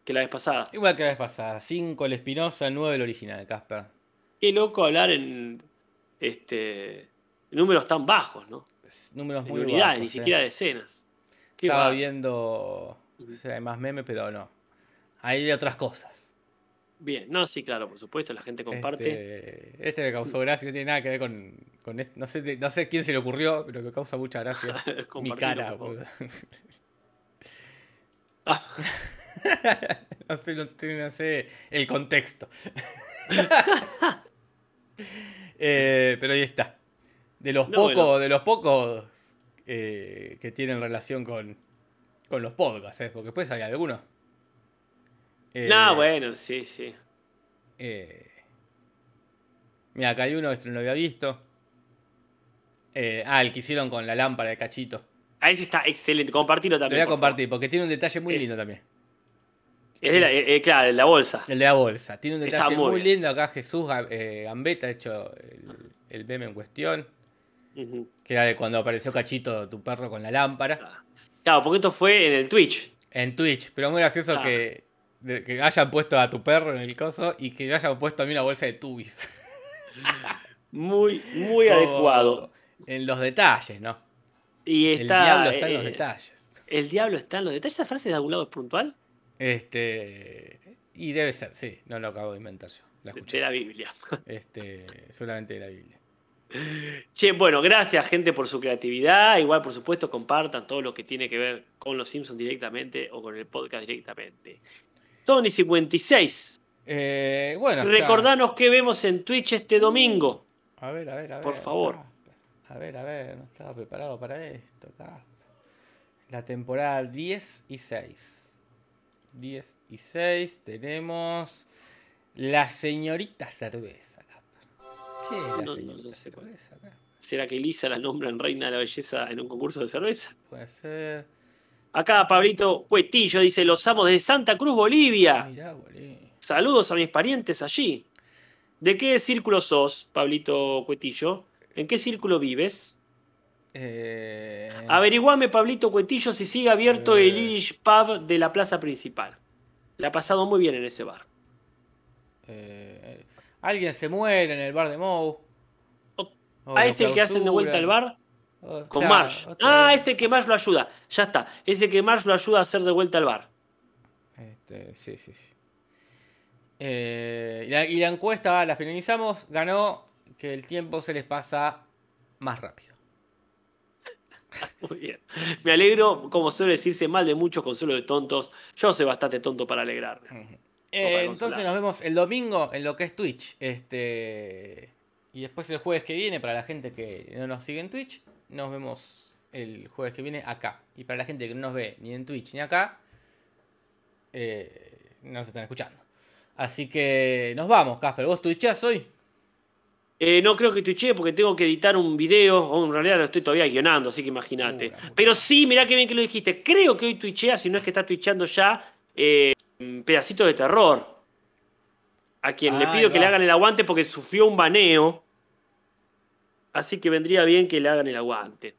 que la vez pasada. Igual que la vez pasada, 5 el Espinosa, 9 el original, Casper. Qué loco hablar en este números tan bajos, ¿no? Números En muy unidades, bajos, ni eh. siquiera decenas. Qué Estaba bárbaro. viendo si hay más memes, pero no. Hay de otras cosas. Bien, no, sí, claro, por supuesto, la gente comparte. Este, este me causó gracia, no tiene nada que ver con, con este- no, sé, no sé quién se le ocurrió, pero me causa mucha gracia. (laughs) Mi cara. Ah, (laughs) No sé, no sé, no sé el contexto. (laughs) Eh, pero ahí está. De los No, pocos, bueno. de los pocos eh, que tienen relación con, con los podcasts, ¿eh? porque después hay algunos. Eh, no, bueno, sí, sí. eh, mira, acá hay uno que no lo había visto. Eh, ah, el que hicieron con la lámpara de cachito. Ahí sí está excelente. Compartilo Lo también. voy a por favor. compartir porque tiene un detalle muy Es- lindo también. Es de la, eh, eh, claro, la bolsa. El de la bolsa. Tiene un Está detalle muy lindo. Acá Jesús eh, Gambetta ha hecho el, el meme en cuestión. Que era de cuando apareció Cachito, tu perro, con la lámpara. Claro, porque esto fue en el Twitch. En Twitch. Pero muy gracioso Ah. que, de- que hayan puesto a tu perro en el coso y que hayan puesto a mí una bolsa de tubis. Muy, muy Como adecuado. En los detalles, ¿no? Y el diablo está en los eh, detalles. El diablo está en los detalles. ¿Esa frase de algún lado es puntual? Este. Y debe ser, sí, no lo acabo de inventar yo. La De escuché. la Biblia. (laughs) Este, solamente de la Biblia. Che, bueno, gracias gente por su creatividad. Igual, por supuesto, compartan todo lo que tiene que ver con los Simpsons directamente o con el podcast directamente. Tony 56. Eh, bueno, Recordanos qué vemos en Twitch este domingo. A ver, a ver, a ver. Por favor. A ver, a ver, no estaba preparado para esto, Casper. La temporada 10 y 6. 10 y 6 tenemos la señorita cerveza, Casper. ¿Qué es la No, señorita no sé cerveza? Casper? ¿Será que Lisa la nombran reina de la belleza en un concurso de cerveza? Puede ser. Acá Pablito Cuetillo dice, los amos de Santa Cruz, Bolivia. Mirá. Saludos a mis parientes allí. ¿De qué círculo sos, Pablito Cuetillo? ¿En qué círculo vives? Eh, Averiguame, Pablito Cuetillo, si sigue abierto Eh. el Irish Pub de la plaza principal. La ha pasado muy bien en ese bar. eh, alguien se muere en el bar de Moe. O- O ¿Ah, lo es el que hacen de vuelta al bar? O- Con claro, Marsh. Ah, ese que Marsh lo ayuda. Ya está. Ese que Marsh lo ayuda a hacer de vuelta al bar. Este, sí, sí, sí. Eh, y, la, y la encuesta la finalizamos. Ganó que el tiempo se les pasa más rápido. (laughs) Muy bien. Me alegro, como suele decirse, mal de muchos consuelo de tontos. Yo soy bastante tonto para alegrarme. Eh, entonces nos vemos el domingo en lo que es Twitch. Este. Y después el jueves que viene, para la gente que no nos sigue en Twitch, nos vemos el jueves que viene acá. Y para la gente que no nos ve ni en Twitch ni acá, eh, no nos están escuchando. Así que nos vamos, Casper. ¿Vos twitchás hoy? Eh, no creo que twitché porque tengo que editar un video, o en realidad lo estoy todavía guionando, así que imagínate. Pero sí, mirá que bien que lo dijiste. Creo que hoy twitchea, si no es que está twitchando ya, eh, un pedacito de terror. A quien le pido que va. le hagan el aguante porque sufrió un baneo. Así que vendría bien que le hagan el aguante.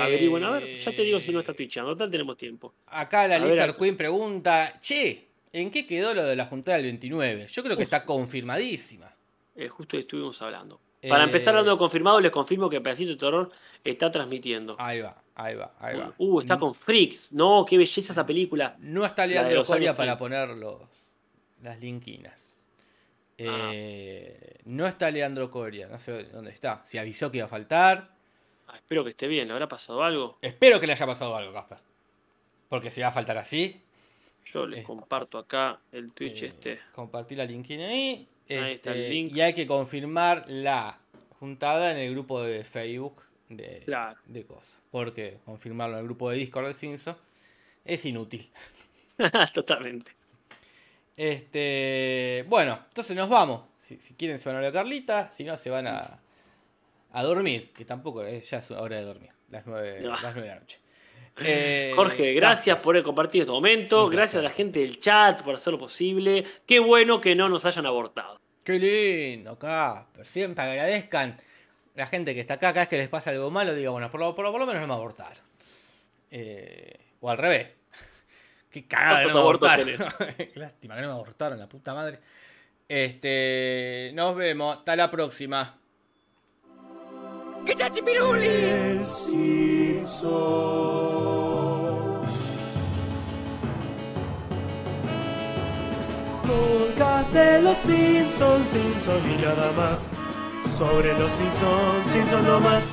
Averigüen, a ver, ya te digo si no está Eh, twitchando, total tenemos tiempo. Acá la A Lizard. Queen pregunta: Che, ¿en qué quedó lo de la juntada del 29? Yo creo que está confirmadísima. Eh, justo estuvimos hablando. Para Eh, empezar hablando de confirmado, les confirmo que Pedacito de Terror está transmitiendo. Ahí va, ahí va, ahí va. Uh, está con Freaks. No, qué belleza esa película. No está Leandro Coria para 30. poner los, las linkinas. Ah. Eh, No está Leandro Coria, no sé dónde está. Si avisó que iba a faltar. Ah, espero que esté bien. ¿Le habrá pasado algo? Espero que le haya pasado algo, Casper. Porque si va a faltar así, Yo les Eh, comparto acá el Twitch eh, este. compartí la linkina ahí. Ahí está el Este, link. Y hay que confirmar la juntada en el grupo de Facebook de, Claro. de cosas. Porque confirmarlo en el grupo de Discord del Cinso es inútil. (laughs) Totalmente. Este, bueno, entonces nos vamos. Si, si quieren se van a la Carlita, si no se van a, a dormir, que tampoco es, ya es hora de dormir, las 9, No. las nueve de la noche. (laughs) Eh, Jorge, gracias Casper, por haber compartido este momento. Gracias a la gente del chat por hacerlo posible. Qué bueno que no nos hayan abortado. Qué lindo, Casper. Siempre agradezcan la gente que está acá, cada vez que les pasa algo malo, diga, bueno, por lo, por lo- por lo menos no me abortaron. Eh, o al revés. Qué cagada que no ¿Cuántos me abortaron. (laughs) Qué Lástima que no me abortaron, la puta madre. Este, nos vemos, hasta la próxima. El Simpson. Podcast de los Simpsons, Simpson y nada más. Sobre los Simpsons, Simpson no más.